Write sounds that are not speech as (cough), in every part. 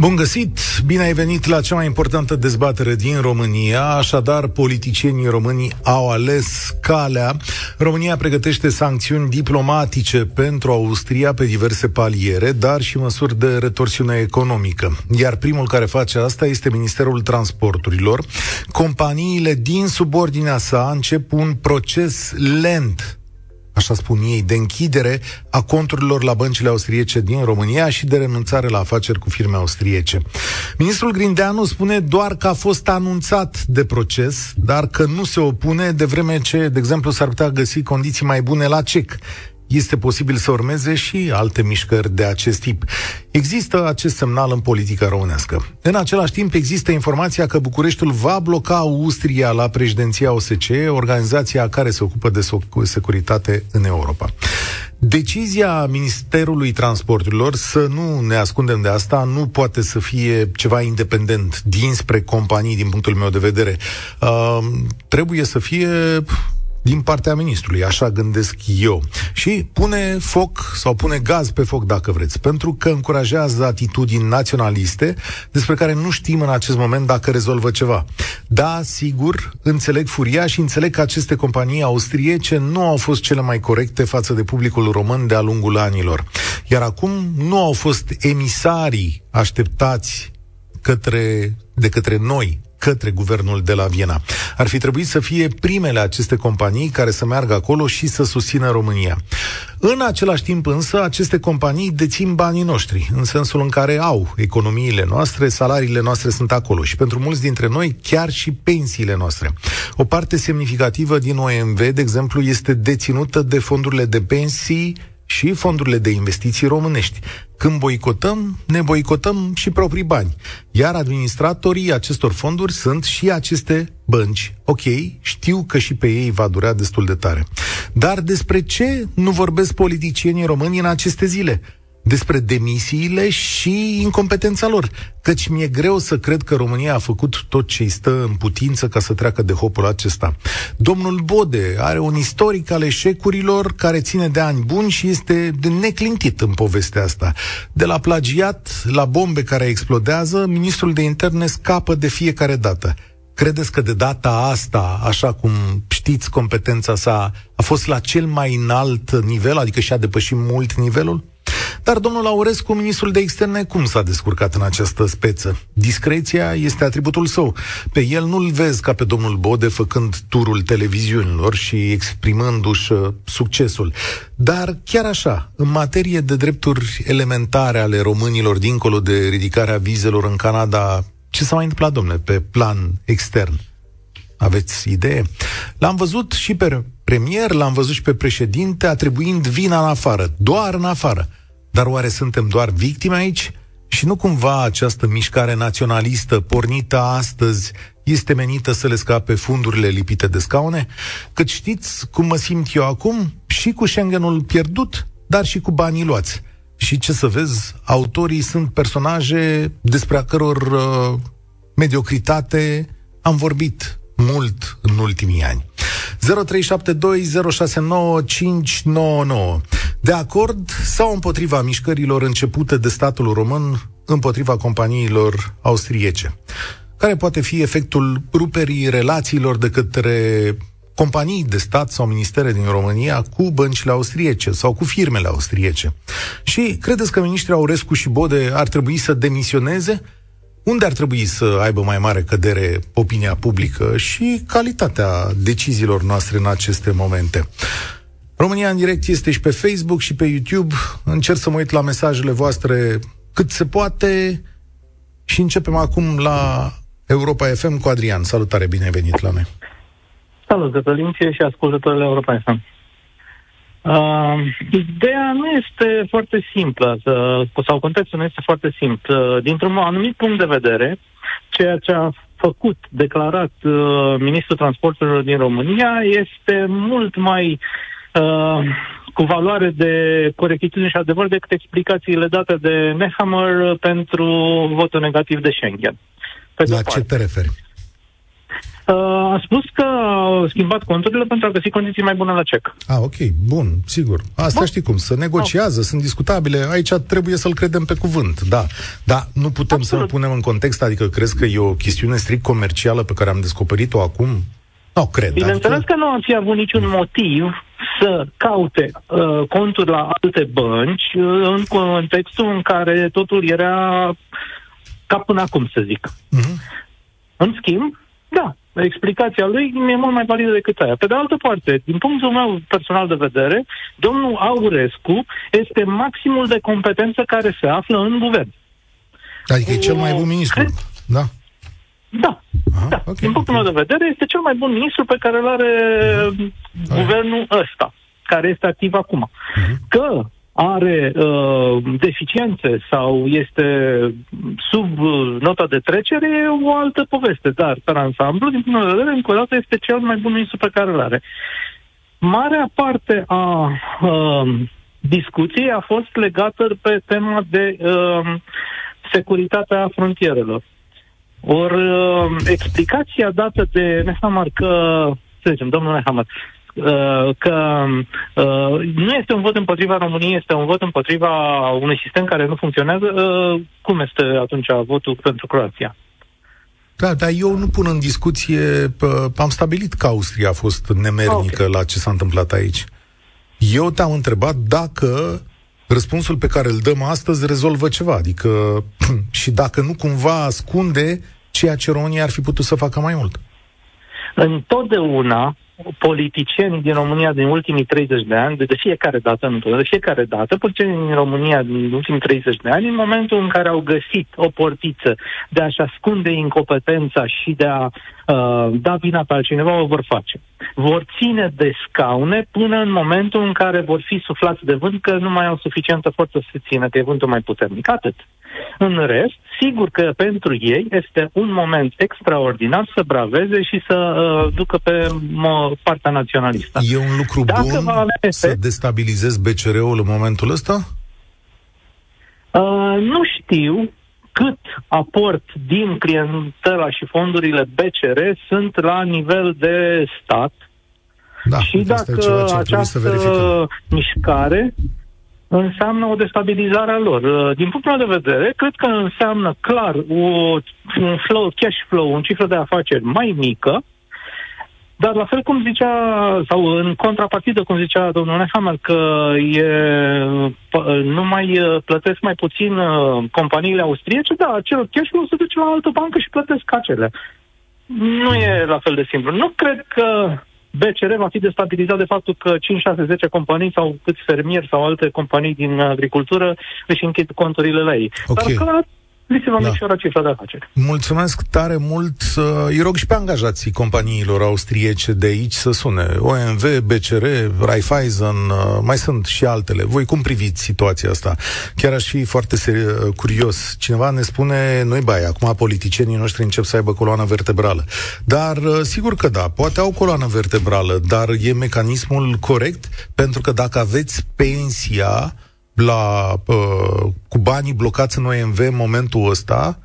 Bun găsit! Bine ai venit la cea mai importantă dezbatere din România. Așadar, politicienii români au ales calea. România pregătește sancțiuni diplomatice pentru Austria pe diverse paliere, dar și măsuri de retorsiune economică. Iar primul care face asta este Ministerul Transporturilor. Companiile din subordinea sa încep un proces lent așa spun ei, de închidere a conturilor la băncile austriece din România și de renunțare la afaceri cu firme austriece. Ministrul Grindeanu spune doar că a fost anunțat de proces, dar că nu se opune de vreme ce, de exemplu, s-ar putea găsi condiții mai bune la CEC este posibil să urmeze și alte mișcări de acest tip. Există acest semnal în politica românească. În același timp, există informația că Bucureștiul va bloca Austria la președinția OSCE, organizația care se ocupă de securitate în Europa. Decizia Ministerului Transporturilor, să nu ne ascundem de asta, nu poate să fie ceva independent dinspre companii, din punctul meu de vedere. Uh, trebuie să fie din partea ministrului, așa gândesc eu. Și pune foc sau pune gaz pe foc, dacă vreți, pentru că încurajează atitudini naționaliste despre care nu știm în acest moment dacă rezolvă ceva. Da, sigur, înțeleg furia și înțeleg că aceste companii austriece nu au fost cele mai corecte față de publicul român de-a lungul anilor. Iar acum nu au fost emisarii așteptați către, de către noi, către guvernul de la Viena. Ar fi trebuit să fie primele aceste companii care să meargă acolo și să susțină România. În același timp însă, aceste companii dețin banii noștri, în sensul în care au economiile noastre, salariile noastre sunt acolo și pentru mulți dintre noi chiar și pensiile noastre. O parte semnificativă din OMV, de exemplu, este deținută de fondurile de pensii și fondurile de investiții românești. Când boicotăm, ne boicotăm și proprii bani. Iar administratorii acestor fonduri sunt și aceste bănci. Ok, știu că și pe ei va dura destul de tare. Dar despre ce nu vorbesc politicienii români în aceste zile? Despre demisiile și incompetența lor. Căci mi-e greu să cred că România a făcut tot ce îi stă în putință ca să treacă de hopul acesta. Domnul Bode are un istoric al eșecurilor care ține de ani buni și este de neclintit în povestea asta. De la plagiat la bombe care explodează, ministrul de interne scapă de fiecare dată. Credeți că de data asta, așa cum știți competența sa, a fost la cel mai înalt nivel, adică și-a depășit mult nivelul? Dar domnul Aurescu, ministrul de externe, cum s-a descurcat în această speță? Discreția este atributul său. Pe el nu-l vezi ca pe domnul Bode făcând turul televiziunilor și exprimându-și uh, succesul. Dar chiar așa, în materie de drepturi elementare ale românilor dincolo de ridicarea vizelor în Canada, ce s-a mai întâmplat, domnule, pe plan extern? Aveți idee? L-am văzut și pe premier, l-am văzut și pe președinte atribuind vina în afară, doar în afară. Dar oare suntem doar victime aici? Și nu cumva această mișcare naționalistă pornită astăzi este menită să le scape fundurile lipite de scaune? Cât știți cum mă simt eu acum și cu Schengenul pierdut, dar și cu banii luați. Și ce să vezi, autorii sunt personaje despre a căror uh, mediocritate am vorbit mult în ultimii ani. 0372069599 De acord sau împotriva mișcărilor începute de statul român împotriva companiilor austriece? Care poate fi efectul ruperii relațiilor de către companii de stat sau ministere din România cu băncile austriece sau cu firmele austriece. Și credeți că ministrii Aurescu și Bode ar trebui să demisioneze unde ar trebui să aibă mai mare cădere opinia publică și calitatea deciziilor noastre în aceste momente. România în direct este și pe Facebook și pe YouTube. Încerc să mă uit la mesajele voastre cât se poate și începem acum la Europa FM cu Adrian. Salutare, bine ai venit la noi. Salut, Cătălin, și ascultătorile Europa FM. Uh, ideea nu este foarte simplă, uh, sau contextul nu este foarte simplu. Uh, dintr-un anumit punct de vedere, ceea ce a făcut, declarat uh, Ministrul Transporturilor din România este mult mai uh, cu valoare de corectitudine și adevăr decât explicațiile date de Nehammer pentru votul negativ de Schengen. Pe la ce te referi? Uh, a spus că au schimbat conturile pentru a găsi condiții mai bune la cec. Ah, ok, bun, sigur. Asta bun. știi cum, să negociază, bun. sunt discutabile, aici trebuie să-l credem pe cuvânt, da. Dar nu putem Absolut. să-l punem în context, adică crezi că e o chestiune strict comercială pe care am descoperit-o acum? Nu, cred. Bineînțeles adică... că nu am fi avut niciun motiv să caute uh, conturi la alte bănci uh, în contextul în care totul era ca până acum, să zic. Uh-huh. În schimb, da, explicația lui e mult mai validă decât aia. Pe de altă parte, din punctul meu personal de vedere, domnul Aurescu este maximul de competență care se află în guvern. Adică e cel mai bun ministru, Cred... da? Da, Aha, da. Okay, din punctul okay. meu de vedere, este cel mai bun ministru pe care îl are uh-huh. guvernul ăsta, care este activ acum. Uh-huh. Că are uh, deficiențe sau este sub uh, nota de trecere, e o altă poveste. Dar, pe ansamblu, din punct de vedere, încă o dată, este cel mai bun ministru pe care îl are. Marea parte a uh, discuției a fost legată pe tema de uh, securitatea frontierelor. Ori uh, explicația dată de Nehamar că, să zicem, domnul Nehamar, Uh, că uh, nu este un vot împotriva României, este un vot împotriva unui sistem care nu funcționează, uh, cum este atunci votul pentru Croația? Da, dar eu nu pun în discuție, am stabilit că Austria a fost nemernică okay. la ce s-a întâmplat aici. Eu te-am întrebat dacă răspunsul pe care îl dăm astăzi rezolvă ceva, adică (clears throat) și dacă nu cumva ascunde ceea ce România ar fi putut să facă mai mult. Întotdeauna politicieni din România din ultimii 30 de ani, de, de fiecare dată, nu de fiecare dată, politicienii din România din ultimii 30 de ani, în momentul în care au găsit o portiță de a-și ascunde incompetența și de a uh, da vina pe altcineva, o vor face. Vor ține de scaune până în momentul în care vor fi suflați de vânt că nu mai au suficientă forță să se țină, că e vântul mai puternic. Atât. În rest, sigur că pentru ei este un moment extraordinar să braveze și să uh, ducă pe mă, partea naționalistă. E un lucru Dacă bun alese, să destabilizezi BCR-ul în momentul ăsta? Uh, nu știu cât aport din clientela și fondurile BCR sunt la nivel de stat da, și dacă această mișcare înseamnă o destabilizare a lor. Uh, din punctul meu de vedere, cred că înseamnă clar o, un flow, cash flow, un cifră de afaceri mai mică, dar la fel cum zicea, sau în contrapartidă cum zicea domnul Nehammer, că e, nu mai uh, plătesc mai puțin uh, companiile austriece, da, acel cash flow se duce la altă bancă și plătesc acele. Nu e la fel de simplu. Nu cred că BCR va fi destabilizat de faptul că 5, 6, 10 companii sau câți fermieri sau alte companii din agricultură își închid conturile la ei. Okay. Dar clar, li se va da. micșora cifra de afaceri. Mulțumesc tare mult. Îi rog și pe angajații companiilor austriece de aici să sune. OMV, BCR, Raiffeisen, uh, mai sunt și altele. Voi cum priviți situația asta? Chiar aș fi foarte seri- curios. Cineva ne spune, noi bai, acum politicienii noștri încep să aibă coloană vertebrală. Dar uh, sigur că da, poate au coloană vertebrală, dar e mecanismul corect? Pentru că dacă aveți pensia, la, uh, cu banii blocați în OMV în momentul ăsta,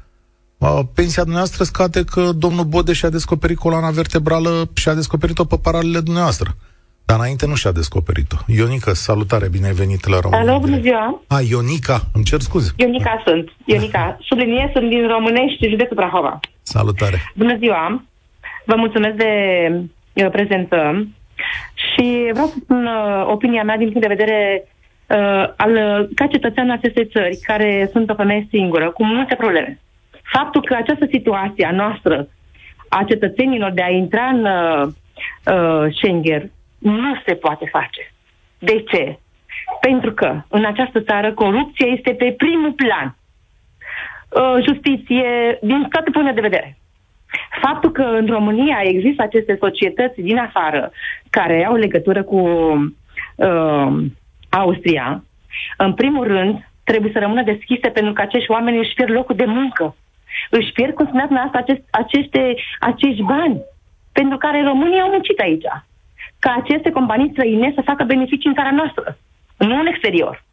uh, pensia dumneavoastră scade că domnul Bode și-a descoperit coloana vertebrală și a descoperit-o pe paralele dumneavoastră. Dar înainte nu și-a descoperit-o. Ionica, salutare, bine ai venit la România. Alo, bună ziua. A, Ionica, îmi cer scuze. Ionica sunt. Ionica, (laughs) subliniez, sunt din Românești, județul Brahova. Salutare. Bună ziua. Vă mulțumesc de uh, prezență și vreau să spun uh, opinia mea din punct de vedere uh, al, ca cetățean acestei țări, care sunt o femeie singură, cu multe probleme. Faptul că această situație a noastră, a cetățenilor de a intra în uh, uh, Schengen, nu se poate face. De ce? Pentru că în această țară corupția este pe primul plan. Uh, justiție, din toate punctele de vedere. Faptul că în România există aceste societăți din afară care au legătură cu uh, Austria, în primul rând, trebuie să rămână deschise pentru că acești oameni își pierd locul de muncă. Își pierd, cum spuneați asta, acest, aceste, acești bani pentru care românii au muncit aici. Ca aceste companii străine să facă beneficii în țara noastră, nu în exterior.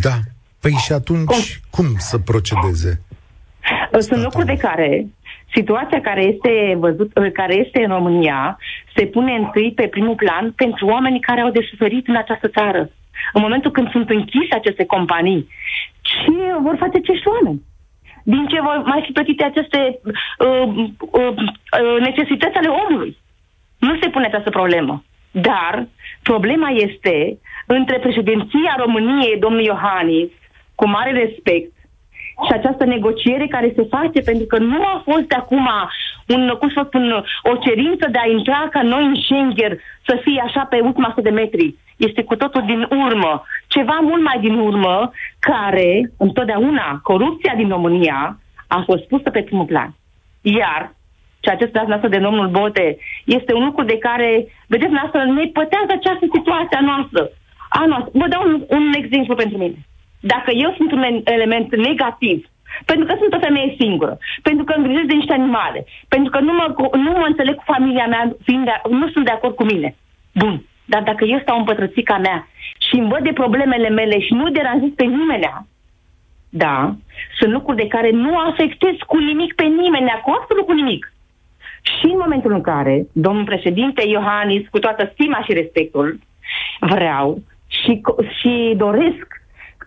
Da. Păi și atunci cum, cum să procedeze? Sunt lucruri de care situația care este, văzut, care este în România se pune întâi pe primul plan pentru oamenii care au de suferit în această țară. În momentul când sunt închise aceste companii, ce vor face acești oameni? Din ce vor mai fi plătite aceste uh, uh, uh, necesități ale omului? Nu se pune această problemă. Dar problema este între președinția României, domnul Iohannis, cu mare respect, și această negociere care se face, pentru că nu a fost de acum un, cum să spun, o cerință de a intra ca noi în Schengen să fie așa pe ultima 100 de metri. Este cu totul din urmă. Ceva mult mai din urmă, care, întotdeauna, corupția din România a fost pusă pe primul plan. Iar ceea ce spuneați noastră de domnul Bote, este un lucru de care, vedeți, noastră, ne pătează această situație a noastră. A noastră. Vă dau un, un exemplu pentru mine. Dacă eu sunt un element negativ, pentru că sunt o femeie singură, pentru că îngrijesc de niște animale, pentru că nu mă, nu mă înțeleg cu familia mea, fiind de, nu sunt de acord cu mine. Bun. Dar dacă eu stau în pătrățica mea și îmi văd de problemele mele și nu deranjez pe nimeni, da, sunt lucruri de care nu afectez cu nimic pe nimeni, cu absolut cu nimic. Și în momentul în care domnul președinte Iohannis, cu toată stima și respectul, vreau și, și doresc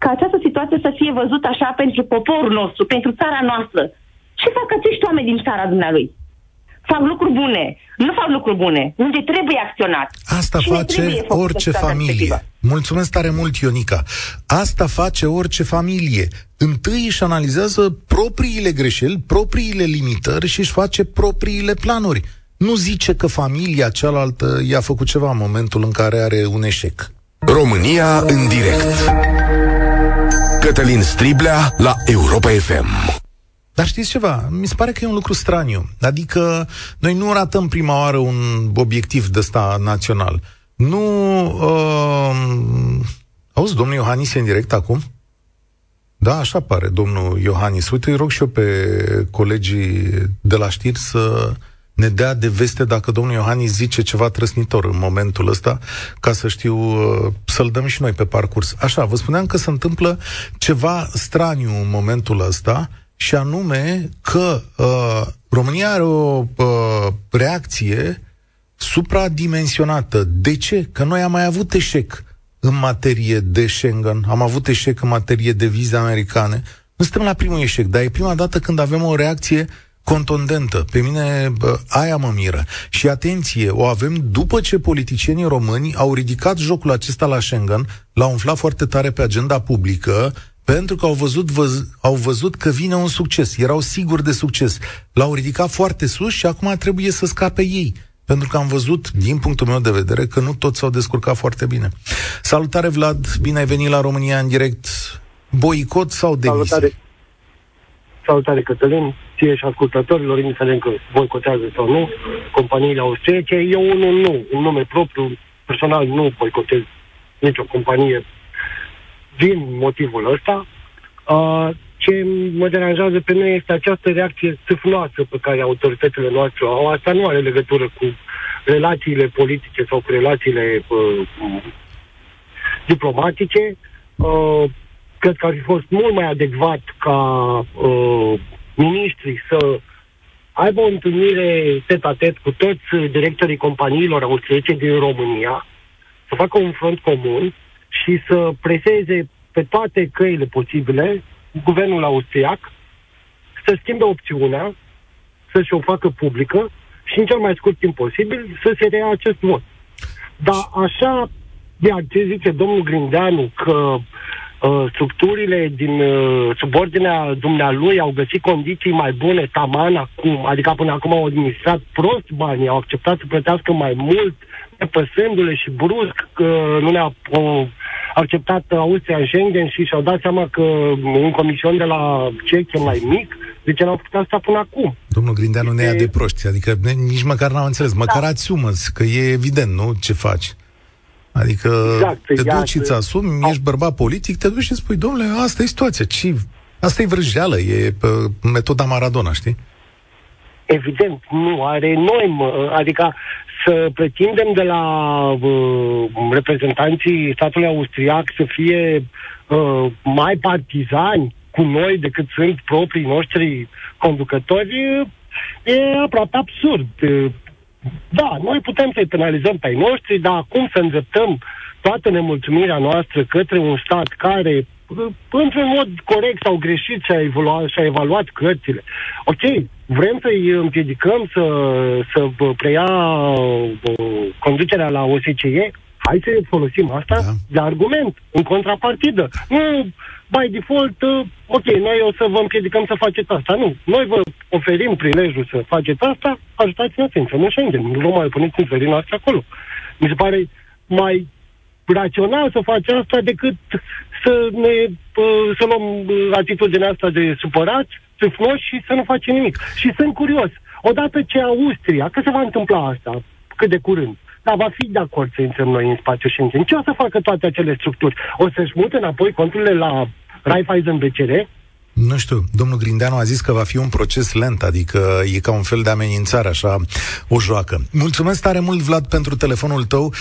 ca această situație să fie văzută așa pentru poporul nostru, pentru țara noastră. Ce fac acești oameni din țara dumnealui? Fac lucruri bune, nu fac lucruri bune, unde trebuie acționat. Asta Cine face orice familie. Respectivă? Mulțumesc tare mult, Ionica. Asta face orice familie. Întâi își analizează propriile greșeli, propriile limitări și își face propriile planuri. Nu zice că familia cealaltă i-a făcut ceva în momentul în care are un eșec. România în direct. Cătălin Striblea la Europa FM. Dar știți ceva? Mi se pare că e un lucru straniu. Adică noi nu ratăm prima oară un obiectiv de ăsta național. Nu... Uh, auzi, domnul Iohannis e în direct acum? Da, așa pare, domnul Iohannis. Uite, îi rog și eu pe colegii de la știri să ne dea de veste dacă domnul Iohannis zice ceva trăsnitor în momentul ăsta, ca să știu uh, să-l dăm și noi pe parcurs. Așa, vă spuneam că se întâmplă ceva straniu în momentul ăsta, și anume că uh, România are o uh, reacție supradimensionată. De ce? Că noi am mai avut eșec în materie de Schengen, am avut eșec în materie de vize americane. Nu suntem la primul eșec, dar e prima dată când avem o reacție contundentă. Pe mine bă, aia mă miră. Și atenție, o avem după ce politicienii români au ridicat jocul acesta la Schengen, l-au umflat foarte tare pe agenda publică, pentru că au văzut, văz, au văzut că vine un succes. Erau siguri de succes. L-au ridicat foarte sus și acum trebuie să scape ei. Pentru că am văzut, din punctul meu de vedere, că nu toți s-au descurcat foarte bine. Salutare, Vlad! Bine ai venit la România în direct. Boicot sau demisie? Salutare! Salutare, Cătălin, ție și ascultătorilor, indiferent că boicotează sau nu, companiile austriece. Eu unul nu, în nume propriu, personal nu boicotez nicio companie din motivul ăsta. Uh, ce mă deranjează pe noi este această reacție sâfnoasă pe care autoritățile noastre au. Asta nu are legătură cu relațiile politice sau cu relațiile uh, diplomatice. Uh, cred că ar fi fost mult mai adecvat ca uh, ministrii să aibă o întâlnire tet-a-tet cu toți directorii companiilor austriece din România, să facă un front comun și să preseze pe toate căile posibile guvernul austriac să schimbe opțiunea, să-și o facă publică și în cel mai scurt timp posibil să se rea acest vot. Dar așa, de ce zice domnul Grindeanu că uh, structurile din uh, subordinea dumnealui au găsit condiții mai bune taman acum, adică până acum au administrat prost banii, au acceptat să plătească mai mult, nepăsându-le și brusc că nu ne-a uh, acceptat Austria în Schengen și și-au dat seama că un comision de la cec e mai mic, de ce n-au făcut asta până acum? Domnul Grindeanu ne ia de proști, adică nici măcar n-am înțeles, măcar da. asumë că e evident, nu, ce faci. Adică exact, te duci și îți asumi, ești bărbat politic, te duci și spui, domnule, asta e situația, ci, asta e vrăjeală, e metoda Maradona, știi? Evident, nu are noi, adică să pretindem de la uh, reprezentanții statului austriac să fie uh, mai partizani cu noi decât sunt proprii noștri conducători, E aproape absurd. Da, noi putem să-i penalizăm pe ai noștri, dar acum să îndreptăm toată nemulțumirea noastră către un stat care într-un mod corect sau greșit și-a evaluat, și-a evaluat cărțile. Ok, vrem să-i împiedicăm să, să preia uh, conducerea la OSCE? Hai să folosim asta da. de argument, în contrapartidă. Nu, by default, uh, ok, noi o să vă împiedicăm să faceți asta. Nu, noi vă oferim prilejul să faceți asta, ajutați-ne să intrăm în Schengen. Nu vă mai puneți în țării noastre acolo. Mi se pare mai rațional să faci asta decât să ne să luăm atitudinea asta de supărat, țâfnoși și să nu facem nimic. Și sunt curios. Odată ce Austria, că se va întâmpla asta cât de curând, dar va fi de acord să intrăm noi în spațiul Schengen. Ce o să facă toate acele structuri? O să-și mute înapoi conturile la Raiffeisen BCR? Nu știu, domnul Grindeanu a zis că va fi un proces lent, adică e ca un fel de amenințare, așa, o joacă. Mulțumesc tare mult, Vlad, pentru telefonul tău.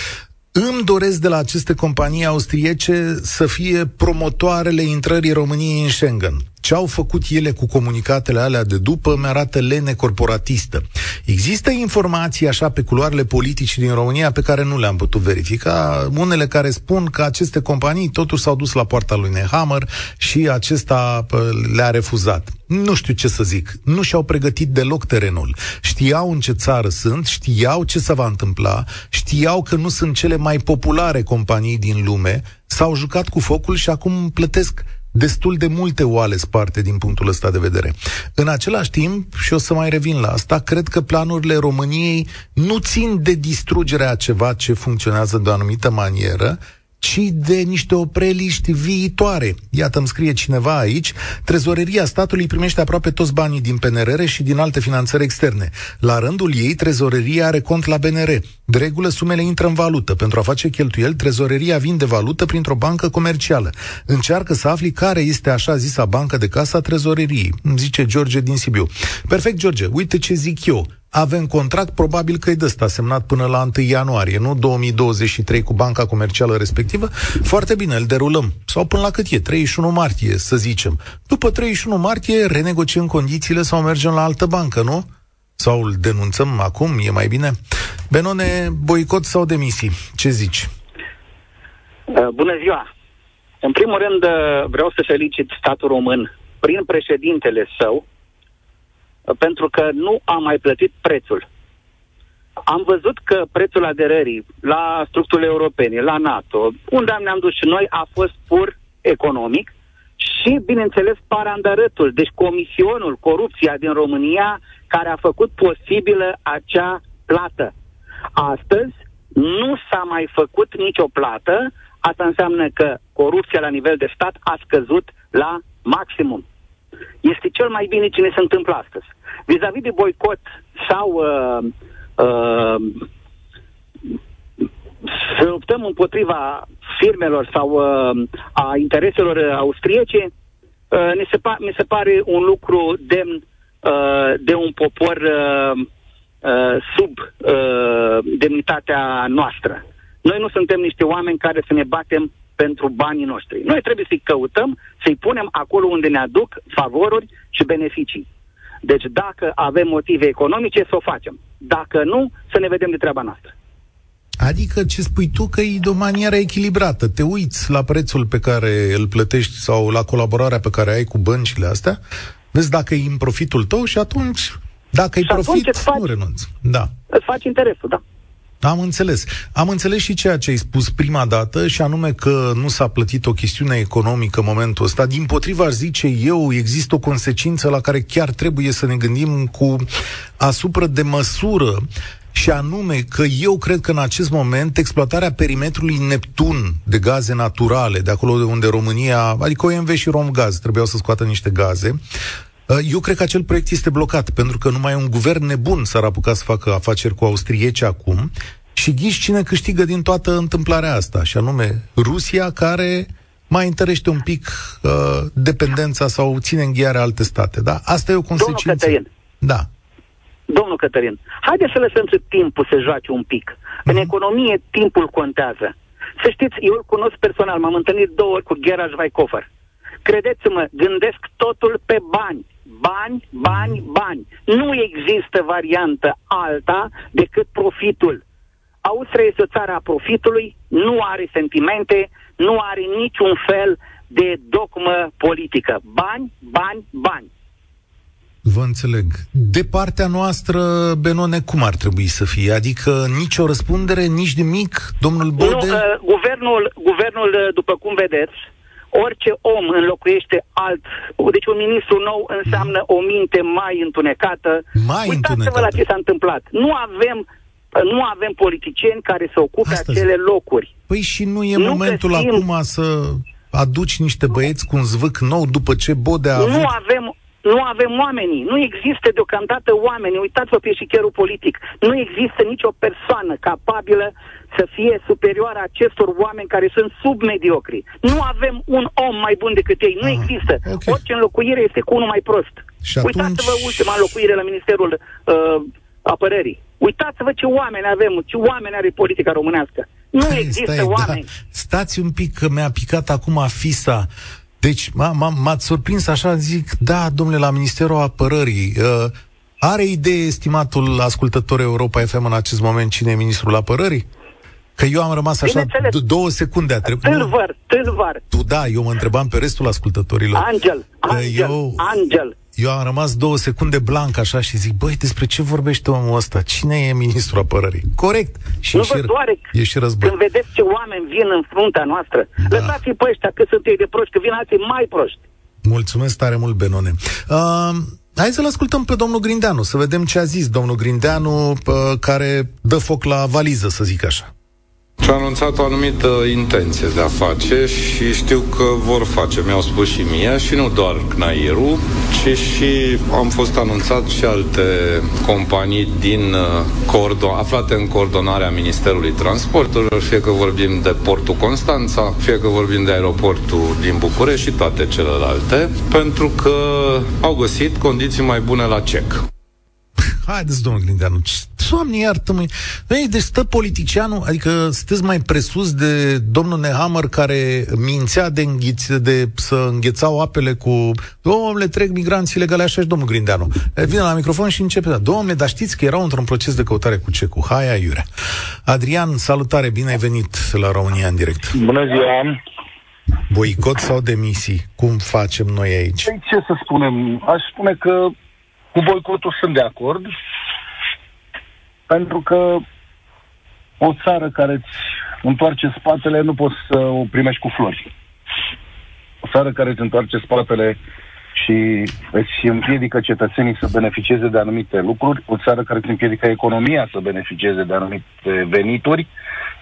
Îmi doresc de la aceste companii austriece să fie promotoarele intrării României în Schengen. Ce au făcut ele cu comunicatele alea de după mi-arată lene corporatistă. Există informații așa pe culoarele politici din România pe care nu le-am putut verifica, unele care spun că aceste companii totuși s-au dus la poarta lui Nehammer și acesta le-a refuzat. Nu știu ce să zic. Nu și-au pregătit deloc terenul. Știau în ce țară sunt, știau ce se va întâmpla, știau că nu sunt cele mai populare companii din lume, s-au jucat cu focul și acum plătesc destul de multe oale sparte din punctul ăsta de vedere. În același timp, și o să mai revin la asta, cred că planurile României nu țin de distrugerea ceva ce funcționează de o anumită manieră, ci de niște opreliști viitoare. Iată, îmi scrie cineva aici, trezoreria statului primește aproape toți banii din PNRR și din alte finanțări externe. La rândul ei, trezoreria are cont la BNR. De regulă, sumele intră în valută. Pentru a face cheltuieli, trezoreria vinde valută printr-o bancă comercială. Încearcă să afli care este așa zisa bancă de casă a trezoreriei, zice George din Sibiu. Perfect, George, uite ce zic eu avem contract, probabil că e de ăsta, semnat până la 1 ianuarie, nu 2023 cu banca comercială respectivă. Foarte bine, îl derulăm. Sau până la cât e? 31 martie, să zicem. După 31 martie renegociem condițiile sau mergem la altă bancă, nu? Sau îl denunțăm acum, e mai bine? Benone, boicot sau demisii? Ce zici? Uh, bună ziua! În primul rând, uh, vreau să felicit statul român prin președintele său, pentru că nu am mai plătit prețul. Am văzut că prețul aderării la structurile europene, la NATO, unde ne-am dus și noi, a fost pur economic și, bineînțeles, parandarătul, deci comisionul, corupția din România, care a făcut posibilă acea plată. Astăzi nu s-a mai făcut nicio plată, asta înseamnă că corupția la nivel de stat a scăzut la maximum este cel mai bine ce ne se întâmplă astăzi. Vis-a-vis de boicot sau uh, uh, să luptăm împotriva firmelor sau uh, a intereselor austriece, uh, ne se pa- mi se pare un lucru demn uh, de un popor uh, uh, sub uh, demnitatea noastră. Noi nu suntem niște oameni care să ne batem pentru banii noștri. Noi trebuie să-i căutăm, să-i punem acolo unde ne aduc favoruri și beneficii. Deci dacă avem motive economice, să o facem. Dacă nu, să ne vedem de treaba noastră. Adică ce spui tu că e de o manieră echilibrată. Te uiți la prețul pe care îl plătești sau la colaborarea pe care ai cu băncile astea, vezi dacă e în profitul tău și atunci, dacă e profit, faci, nu renunți. Da. Îți faci interesul, da. Am înțeles. Am înțeles și ceea ce ai spus prima dată, și anume că nu s-a plătit o chestiune economică în momentul ăsta. Din potriva, aș zice eu, există o consecință la care chiar trebuie să ne gândim cu asupra de măsură și anume că eu cred că în acest moment exploatarea perimetrului Neptun de gaze naturale, de acolo de unde România, adică OMV și Romgaz trebuiau să scoată niște gaze, eu cred că acel proiect este blocat, pentru că numai un guvern nebun s-ar apuca să facă afaceri cu austrieci acum și ghiși cine câștigă din toată întâmplarea asta, și anume Rusia, care mai întărește un pic uh, dependența sau ține în ghiare alte state. Da? Asta e o consecință. Domnul Cătălin. Da. Domnul Cătălin, haideți să lăsăm să timpul să joace un pic. Mm-hmm. În mhm. economie, timpul contează. Să știți, eu îl cunosc personal, m-am întâlnit două ori cu Gerard Weikofer. Credeți-mă, gândesc totul pe bani Bani, bani, bani. Nu există variantă alta decât profitul. Austria este o țară a profitului, nu are sentimente, nu are niciun fel de dogmă politică. Bani, bani, bani. Vă înțeleg. De partea noastră, Benone, cum ar trebui să fie? Adică nicio răspundere, nici nimic, domnul Bode? Nu, uh, guvernul, guvernul, uh, după cum vedeți, orice om înlocuiește alt... Deci un ministru nou înseamnă o minte mai întunecată. Mai Uitați-vă întunecată. la ce s-a întâmplat. Nu avem nu avem politicieni care să ocupe Astăzi. acele locuri. Păi și nu e nu momentul găsim... acum să aduci niște băieți cu un zvâc nou după ce Bode a avut... Nu avem, nu avem oamenii. Nu există deocamdată oameni. Uitați-vă pe șicherul politic. Nu există nicio persoană capabilă să fie superioară acestor oameni care sunt submediocri. Nu avem un om mai bun decât ei. Nu ah, există. Okay. Orice înlocuire este cu unul mai prost. Și atunci... Uitați-vă ultima înlocuire la Ministerul uh, Apărării. Uitați-vă ce oameni avem, ce oameni are politica românească. Nu stai, există stai, da. oameni. Da. Stați un pic că mi-a picat acum fisa. Deci m-ați surprins așa, zic, da, domnule, la Ministerul Apărării, uh, are idee estimatul ascultător Europa FM în acest moment cine e ministrul apărării? Că eu am rămas așa d- două secunde a trebuit. Tâlvăr, tâlvăr. Tu da, eu mă întrebam pe restul ascultătorilor. Angel, Angel, eu, Angel. Eu am rămas două secunde blanc așa și zic, băi, despre ce vorbește omul ăsta? Cine e ministrul apărării? Corect. Și nu vă doare e și război. când vedeți ce oameni vin în fruntea noastră. Da. Lăsați-i pe ăștia că sunt ei de proști, că vin alții mai proști. Mulțumesc tare mult, Benone. Uh, hai să-l ascultăm pe domnul Grindeanu, să vedem ce a zis domnul Grindeanu, uh, care dă foc la valiză, să zic așa. Și-a anunțat o anumită intenție de a face și știu că vor face. Mi-au spus și mie și nu doar CNAIR-ul, ci și am fost anunțat și alte companii din uh, coordon, aflate în coordonarea Ministerului Transporturilor, fie că vorbim de Portul Constanța, fie că vorbim de aeroportul din București și toate celelalte, pentru că au găsit condiții mai bune la CEC. Haideți, domnul Grindeanu, Doamne, iartă-mă. Deci stă politicianul, adică sunteți mai presus de domnul Nehammer care mințea de, înghiț, de să înghețau apele cu domnule, trec migranți ilegale, așa și domnul Grindeanu. Vine la microfon și începe, da, domnule, dar știți că erau într-un proces de căutare cu cecu. Hai, aiurea. Adrian, salutare, bine ai venit la România în direct. Bună ziua! Boicot sau demisii? Cum facem noi aici? Păi ce să spunem? Aș spune că cu boicotul sunt de acord, pentru că o țară care îți întoarce spatele nu poți să o primești cu flori. O țară care îți întoarce spatele și îți împiedică cetățenii să beneficieze de anumite lucruri, o țară care îți împiedică economia să beneficieze de anumite venituri,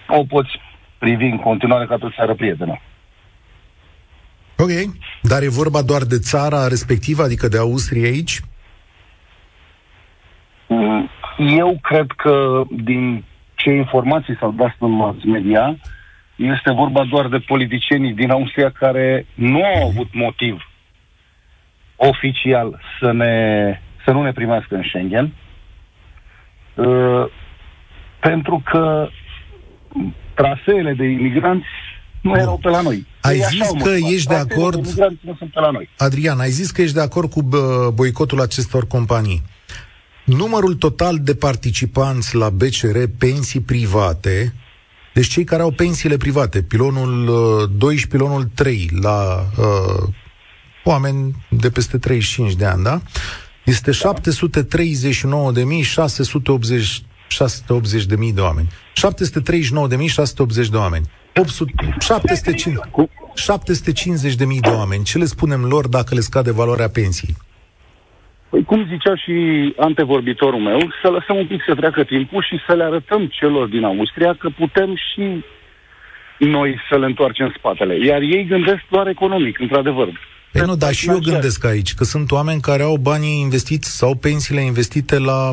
o poți privi în continuare ca o țară prietenă. Ok, dar e vorba doar de țara respectivă, adică de Austria aici? Mm, eu cred că din ce informații s-au dat în mass media, este vorba doar de politicienii din Austria care nu au avut motiv oficial să, ne, să nu ne primească în Schengen, uh, pentru că traseele de imigranți nu erau pe la noi. Ai Ei zis că ești de acord... De nu sunt pe la noi. Adrian, ai zis că ești de acord cu boicotul acestor companii. Numărul total de participanți la BCR pensii private, deci cei care au pensiile private, pilonul 2 uh, și pilonul 3, la uh, oameni de peste 35 de ani, da? Este 739.680 680 de mii de oameni. 739.680 de oameni. 800, 750 de mii de oameni. Ce le spunem lor dacă le scade valoarea pensiei? Păi cum zicea și antevorbitorul meu, să lăsăm un pic să treacă timpul și să le arătăm celor din Austria că putem și noi să le întoarcem spatele. Iar ei gândesc doar economic, într-adevăr. Păi nu, dar și eu gândesc aici că sunt oameni care au banii investiți sau pensiile investite la,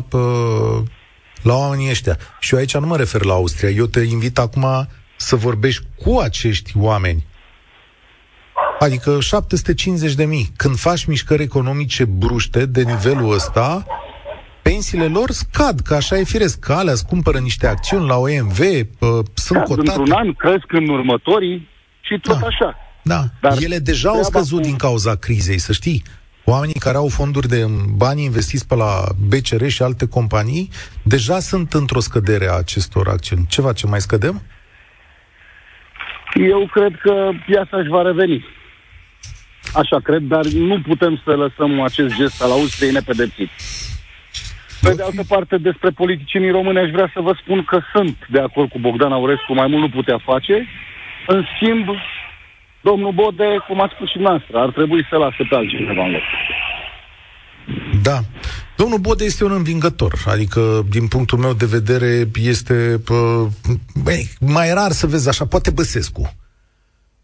la oamenii ăștia. Și eu aici nu mă refer la Austria. Eu te invit acum să vorbești cu acești oameni Adică 750 de mii. Când faci mișcări economice bruște de nivelul ăsta, pensiile lor scad, că așa e firesc, că alea îți cumpără niște acțiuni la OMV, uh, sunt cotate. Într-un an cresc în următorii și tot da. așa. Da, Dar ele deja au scăzut cu... din cauza crizei, să știi. oamenii care au fonduri de bani investiți pe la BCR și alte companii, deja sunt într-o scădere a acestor acțiuni. Ce facem? Mai scădem? Eu cred că piața își va reveni. Așa cred, dar nu putem să lăsăm acest gest al Austriei nepedepsit. Pe de altă parte, despre politicienii români aș vrea să vă spun că sunt de acord cu Bogdan Aurescu, mai mult nu putea face. În schimb, domnul Bode, cum ați spus și noastră, ar trebui să lase pe altcineva în loc. Da. Domnul Bode este un învingător, adică, din punctul meu de vedere, este pă, băi, mai rar să vezi așa, poate Băsescu.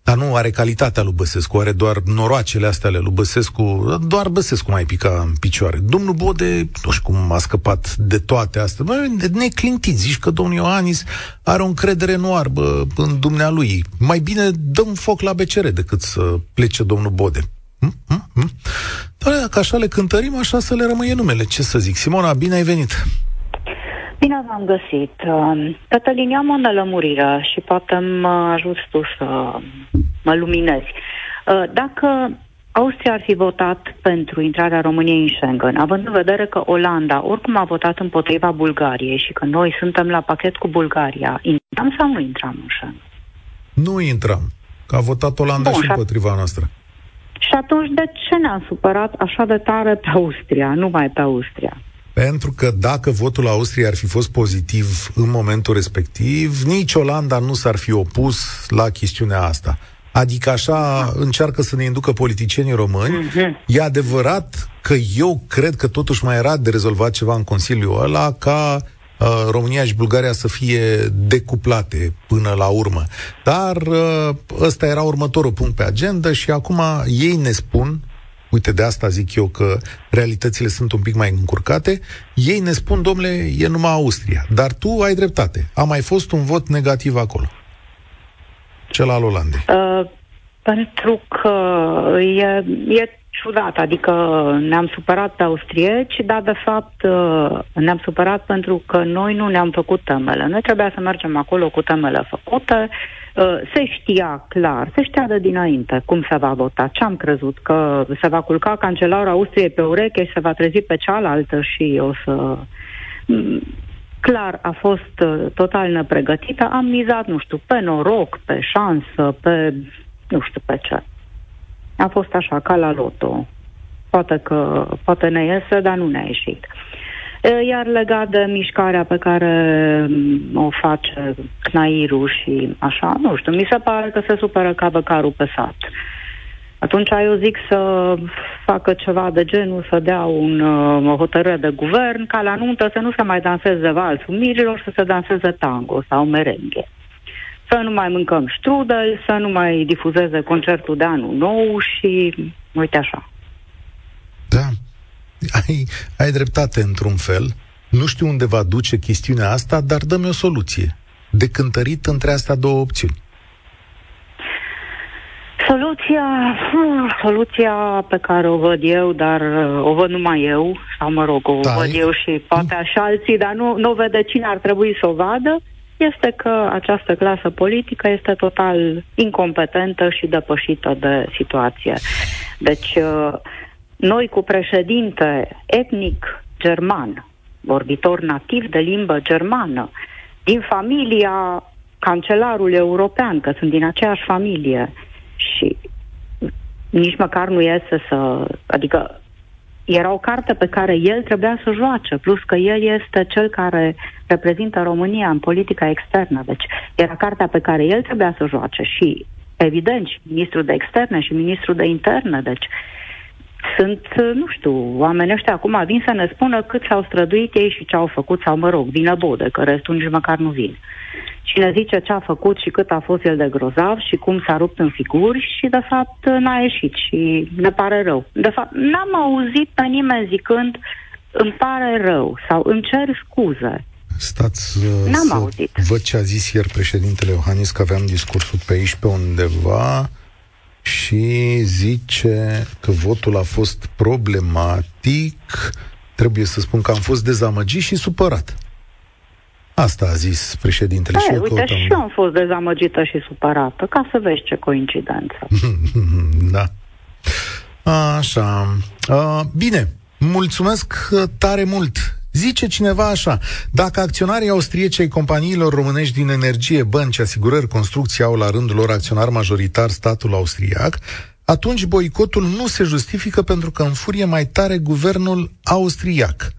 Dar nu are calitatea lui Băsescu, are doar noroacele astea ale lui Băsescu, doar Băsescu mai pica în picioare. Domnul Bode, nu știu cum a scăpat de toate astea, bă, neclintit, zici că domnul Ioanis are o încredere enormă bă, în dumnealui. Mai bine dăm foc la BCR decât să plece domnul Bode. Hm? Hm? Hm? Doamne, dacă așa le cântărim, așa să le rămâie numele. Ce să zic? Simona, bine ai venit! Bine v-am găsit. Um, Cătălin, am o nelămurire și poate mă ajut tu să mă luminezi. Uh, dacă Austria ar fi votat pentru intrarea României în Schengen, având în vedere că Olanda oricum a votat împotriva Bulgariei și că noi suntem la pachet cu Bulgaria, intram sau nu intram în Schengen? Nu intram, că a votat Olanda Bun, și împotriva noastră. Și atunci de ce ne-am supărat așa de tare pe Austria, numai pe Austria? Pentru că dacă votul Austriei ar fi fost pozitiv în momentul respectiv, nici Olanda nu s-ar fi opus la chestiunea asta. Adică așa încearcă să ne inducă politicienii români. Mm-hmm. E adevărat că eu cred că totuși mai era de rezolvat ceva în Consiliul ăla ca uh, România și Bulgaria să fie decuplate până la urmă. Dar uh, ăsta era următorul punct pe agenda și acum ei ne spun, uite, de asta zic eu că realitățile sunt un pic mai încurcate, ei ne spun, domnule, e numai Austria. Dar tu ai dreptate. A mai fost un vot negativ acolo. Cel al Olandei. Uh, pentru că e, e ciudat, adică ne-am supărat pe austrieci, dar de fapt uh, ne-am supărat pentru că noi nu ne-am făcut temele. Noi trebuia să mergem acolo cu temele făcute, Uh, se știa clar, se știa de dinainte cum se va vota. Ce am crezut? Că se va culca cancelarul Austriei pe ureche și se va trezi pe cealaltă și o să... Mm, clar, a fost uh, total nepregătită. Am mizat, nu știu, pe noroc, pe șansă, pe... nu știu pe ce. A fost așa, ca la loto. Poate că poate ne iese, dar nu ne-a ieșit. Uh, iar legat de mișcarea pe care mm, o face Cnairu și așa, nu știu, mi se pare că se supără ca băcarul pe sat. Atunci eu zic să facă ceva de genul, să dea un, uh, o hotărâre de guvern, ca la nuntă să nu se mai danseze valsul mirilor, să se danseze tango sau merenghe. Să nu mai mâncăm strudel, să nu mai difuzeze concertul de anul nou și uite așa. Da, ai, ai dreptate într-un fel. Nu știu unde va duce chestiunea asta, dar dă-mi o soluție. De cântărit între astea două opțiuni. Soluția, hmm, soluția pe care o văd eu, dar uh, o văd numai eu, sau mă rog, o da, văd eu și poate așa alții, dar nu, nu vede cine ar trebui să o vadă, este că această clasă politică este total incompetentă și depășită de situație. Deci, uh, noi cu președinte etnic german, vorbitor nativ de limbă germană, din familia cancelarului european, că sunt din aceeași familie și nici măcar nu iese să... Adică era o carte pe care el trebuia să joace, plus că el este cel care reprezintă România în politica externă. Deci era cartea pe care el trebuia să joace și, evident, și ministrul de externe și ministrul de interne. Deci sunt, nu știu, oamenii ăștia acum vin să ne spună cât s-au străduit ei și ce au făcut, sau mă rog, vină bode, că restul nici măcar nu vin. Și ne zice ce a făcut și cât a fost el de grozav și cum s-a rupt în figuri și de fapt n-a ieșit și ne pare rău. De fapt, n-am auzit pe nimeni zicând îmi pare rău sau îmi cer scuze. Stați uh, N-am să auzit. văd ce a zis ieri președintele Iohannis, că aveam discursul pe aici pe undeva și zice că votul a fost problematic. Trebuie să spun că am fost dezamăgit și supărat. Asta a zis președintele. Hai, și uite, căutam... și eu am fost dezamăgită și supărată, ca să vezi ce coincidență. (laughs) da. Așa. Uh, bine, mulțumesc tare mult. Zice cineva așa, dacă acționarii austrieci ai companiilor românești din energie, bănci, asigurări, construcții au la rândul lor acționar majoritar statul austriac, atunci boicotul nu se justifică pentru că înfurie mai tare guvernul austriac.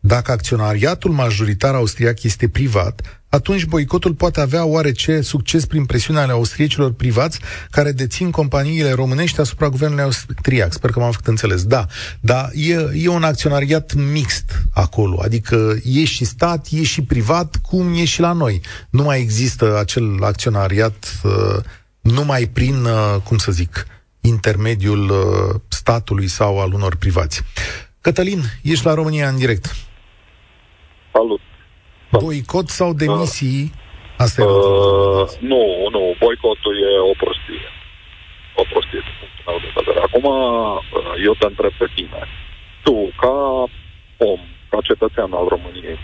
Dacă acționariatul majoritar austriac este privat, atunci boicotul poate avea oarece succes prin presiunea ale austriecilor privați care dețin companiile românești asupra guvernului austriac. Sper că m-am făcut înțeles. Da, dar e, e un acționariat mixt acolo, adică e și stat, e și privat, cum e și la noi. Nu mai există acel acționariat uh, numai prin, uh, cum să zic, intermediul uh, statului sau al unor privați. Cătălin, ești la România în direct. Salut. Boicot sau demisii? Asta e uh, Nu, nu, boicotul e o prostie. O prostie de vedere. Acum, uh, eu te întreb pe tine. Tu, ca om, ca cetățean al României,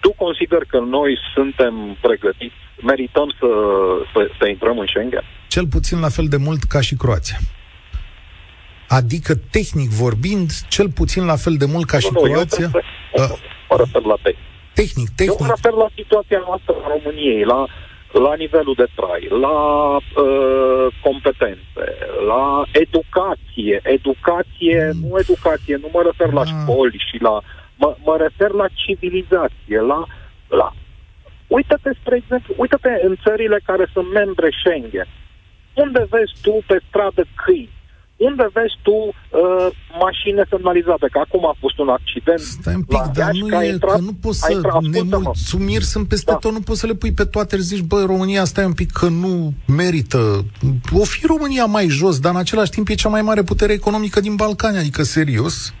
tu consider că noi suntem pregătiți, merităm să, să, să intrăm în Schengen? Cel puțin la fel de mult ca și Croația. Adică, tehnic vorbind, cel puțin la fel de mult ca nu, și nu, Croația. Eu uh, mă refer la tehnic. Tehnic, tehnic. Eu mă refer la situația noastră în României, la, la nivelul de trai, la uh, competențe, la educație. Educație, mm. nu educație, nu mă refer la ah. școli și la... Mă, mă refer la civilizație, la... la Uită-te, spre exemplu, uită-te în țările care sunt membre Schengen. Unde vezi tu pe stradă câini? Unde vezi tu uh, mașini semnalizate? Că acum a fost un accident Stai un pic, la dar Iași, nu că, e, intrat, că nu poți să... Nemulțumiri sunt peste da. tot, nu poți să le pui pe toate. Zici, bă, România, stai un pic că nu merită. O fi România mai jos, dar în același timp e cea mai mare putere economică din Balcani, adică serios?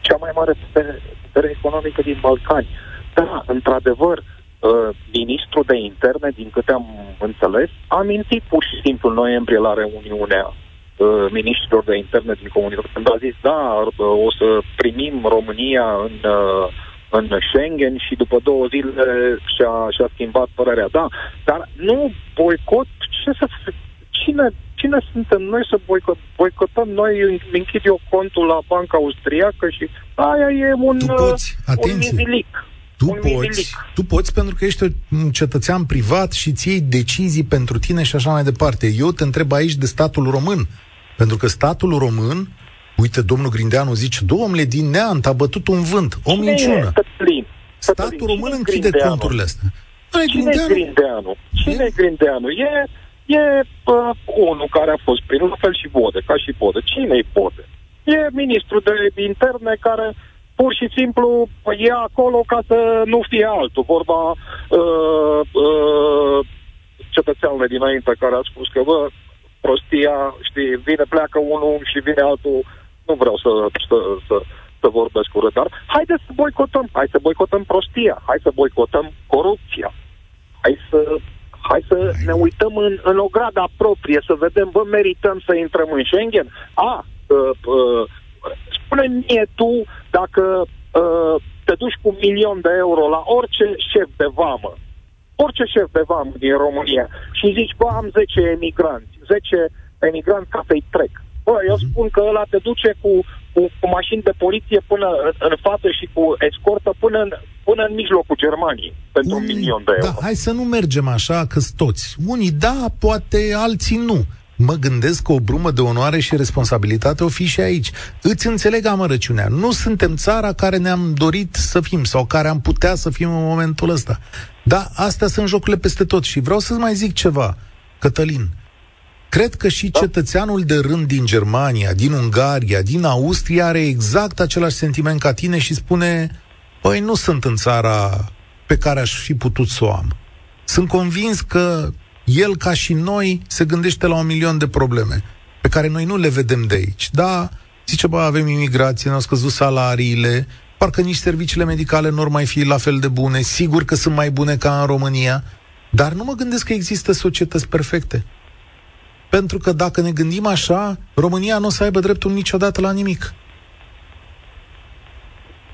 Cea mai mare putere, putere economică din Balcani. Da, într-adevăr, uh, ministrul de interne, din câte am înțeles, a mințit pur și simplu în noiembrie la reuniunea uh, ministrilor de interne din comunitate. Când a zis, da, uh, o să primim România în, uh, în Schengen și după două zile și-a, și-a schimbat părerea. Da, dar nu boicot, ce să cine, cine suntem noi să boicot, boicotăm? Noi închid eu contul la banca austriacă și aia e un, tu poți, un mizilic. Tu poți, tu poți pentru că ești un cetățean privat și ți iei decizii pentru tine și așa mai departe. Eu te întreb aici de statul român. Pentru că statul român, uite, domnul Grindeanu zice, domnule, din neant a bătut un vânt, o Cine minciună. Statul român închide Grindeanu? conturile astea. Cine e Grindeanu? Cine e Grindeanu? E, e uh, unul care a fost prin la fel și Bode, ca și Bode. Cine e Bode? E ministrul de interne care pur și simplu e acolo ca să nu fie altul. Vorba uh, uh, cetățeanului dinainte care a spus că, bă, prostia, știi, vine, pleacă unul și vine altul. Nu vreau să, să, să, să vorbesc urât, dar haideți să boicotăm, hai să boicotăm prostia, hai să boicotăm corupția, hai să hai să ne uităm în, în o gradă proprie, să vedem, bă, merităm să intrăm în Schengen? A, uh, uh, spune mie tu dacă uh, te duci cu un milion de euro la orice șef de vamă, orice șef de vamă din România și zici, bă, am 10 emigranți, 10 emigranți ca să-i trec. Bă, eu mhm. spun că ăla te duce cu, cu, cu mașini de poliție până în, în față și cu escortă până în, până în mijlocul Germaniei pentru Unii, un milion de euro. Da, hai să nu mergem așa că toți. Unii da, poate alții nu mă gândesc că o brumă de onoare și responsabilitate o fi și aici. Îți înțeleg amărăciunea. Nu suntem țara care ne-am dorit să fim sau care am putea să fim în momentul ăsta. Da, astea sunt jocurile peste tot și vreau să-ți mai zic ceva, Cătălin. Cred că și cetățeanul de rând din Germania, din Ungaria, din Austria are exact același sentiment ca tine și spune Păi nu sunt în țara pe care aș fi putut să o am. Sunt convins că el, ca și noi, se gândește la un milion de probleme pe care noi nu le vedem de aici. Da, zice, bă, avem imigrație, ne-au scăzut salariile, parcă nici serviciile medicale nu ar mai fi la fel de bune, sigur că sunt mai bune ca în România, dar nu mă gândesc că există societăți perfecte. Pentru că dacă ne gândim așa, România nu o să aibă dreptul niciodată la nimic.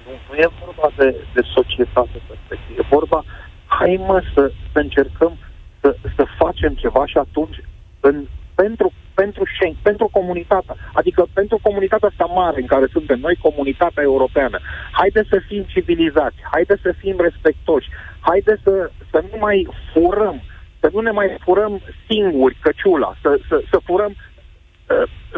Nu, nu e vorba de, de societate perfectă, e vorba, hai mă să, să încercăm să, să facem ceva și atunci, în, pentru pentru Schengen, pentru comunitatea, adică pentru comunitatea asta mare în care suntem noi, comunitatea europeană. Haideți să fim civilizați, haideți să fim respectoși, haideți să, să nu mai furăm, să nu ne mai furăm singuri căciula, să, să, să furăm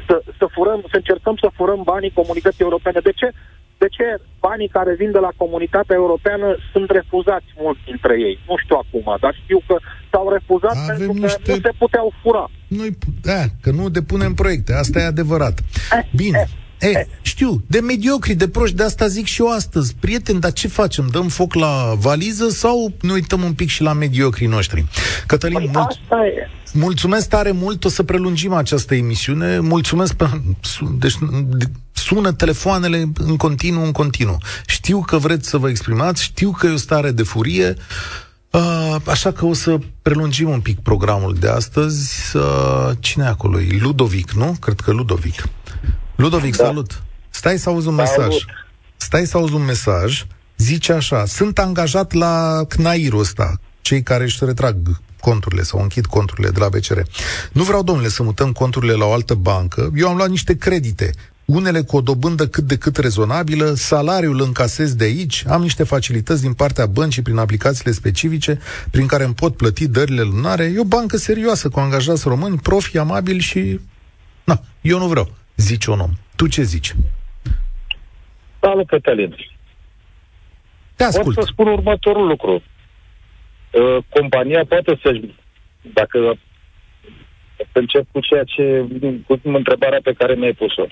să, să furăm, să încercăm să furăm banii comunității europene. De ce? De ce banii care vin de la comunitatea europeană sunt refuzați mulți dintre ei? Nu știu acum, dar știu că s-au refuzat Avem pentru că niște... nu se puteau fura. Noi, da, că nu depunem proiecte, asta e adevărat. Eh, Bine. Eh. E, știu, de mediocri, de proști, de asta zic și eu astăzi. Prieteni, dar ce facem? Dăm foc la valiză sau ne uităm un pic și la mediocrii noștri? Cătălin, păi mult... asta e. mulțumesc tare mult, o să prelungim această emisiune. Mulțumesc pe... (laughs) Deci, sună telefoanele în continuu, în continuu. Știu că vreți să vă exprimați, știu că e o stare de furie, Uh, așa că o să prelungim un pic programul de astăzi. Uh, cine e acolo? E Ludovic, nu? Cred că Ludovic. Ludovic, da. salut! Stai să auzi un salut. mesaj. Stai să auzi un mesaj. Zice așa, sunt angajat la CNAIR-ul ăsta, cei care își retrag conturile sau închid conturile de la BCR. Nu vreau, domnule, să mutăm conturile la o altă bancă. Eu am luat niște credite, unele cu o dobândă cât de cât rezonabilă, salariul încasez de aici, am niște facilități din partea băncii prin aplicațiile specifice prin care îmi pot plăti dările lunare. E o bancă serioasă cu angajați români, profi, amabili și... Na, eu nu vreau zice un om. Tu ce zici? Salut, Cătălin. Te ascult. Pot să spun următorul lucru. Uh, compania poate să-și, dacă încep cu ceea ce, cu întrebarea pe care mi-ai pus-o.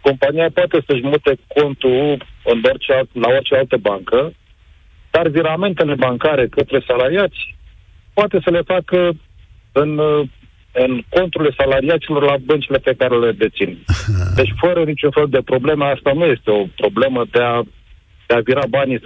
Compania poate să-și mute contul în orice, la orice altă bancă, dar viramentele bancare către salariați poate să le facă în uh, în conturile salariaților la băncile pe care le dețin. (laughs) Deci, fără niciun fel de problemă, asta nu este o problemă de a de a vira banii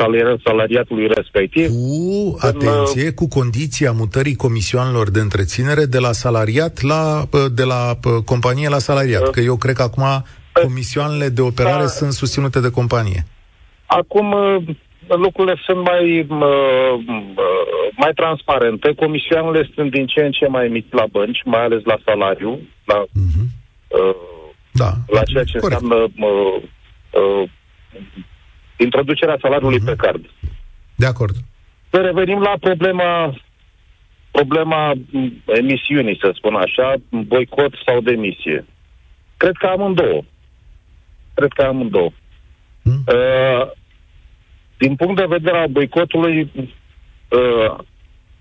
salariatului respectiv. Cu, atenție, în, cu condiția mutării comisioanelor de întreținere de la salariat la, de la companie la salariat. Că eu cred că acum comisioanele de operare da, sunt susținute de companie. Acum, lucrurile sunt mai, mai transparente, comisioanele sunt din ce în ce mai mici la bănci, mai ales la salariu, la, uh-huh. uh, da. la ceea ce Corect. înseamnă uh, uh, introducerea salariului uh-huh. pe card. De acord. Să revenim la problema problema emisiunii, să spun așa, boicot sau demisie. Cred că amândouă. Cred că amândouă. Hmm. Uh, din punct de vedere al boicotului, uh,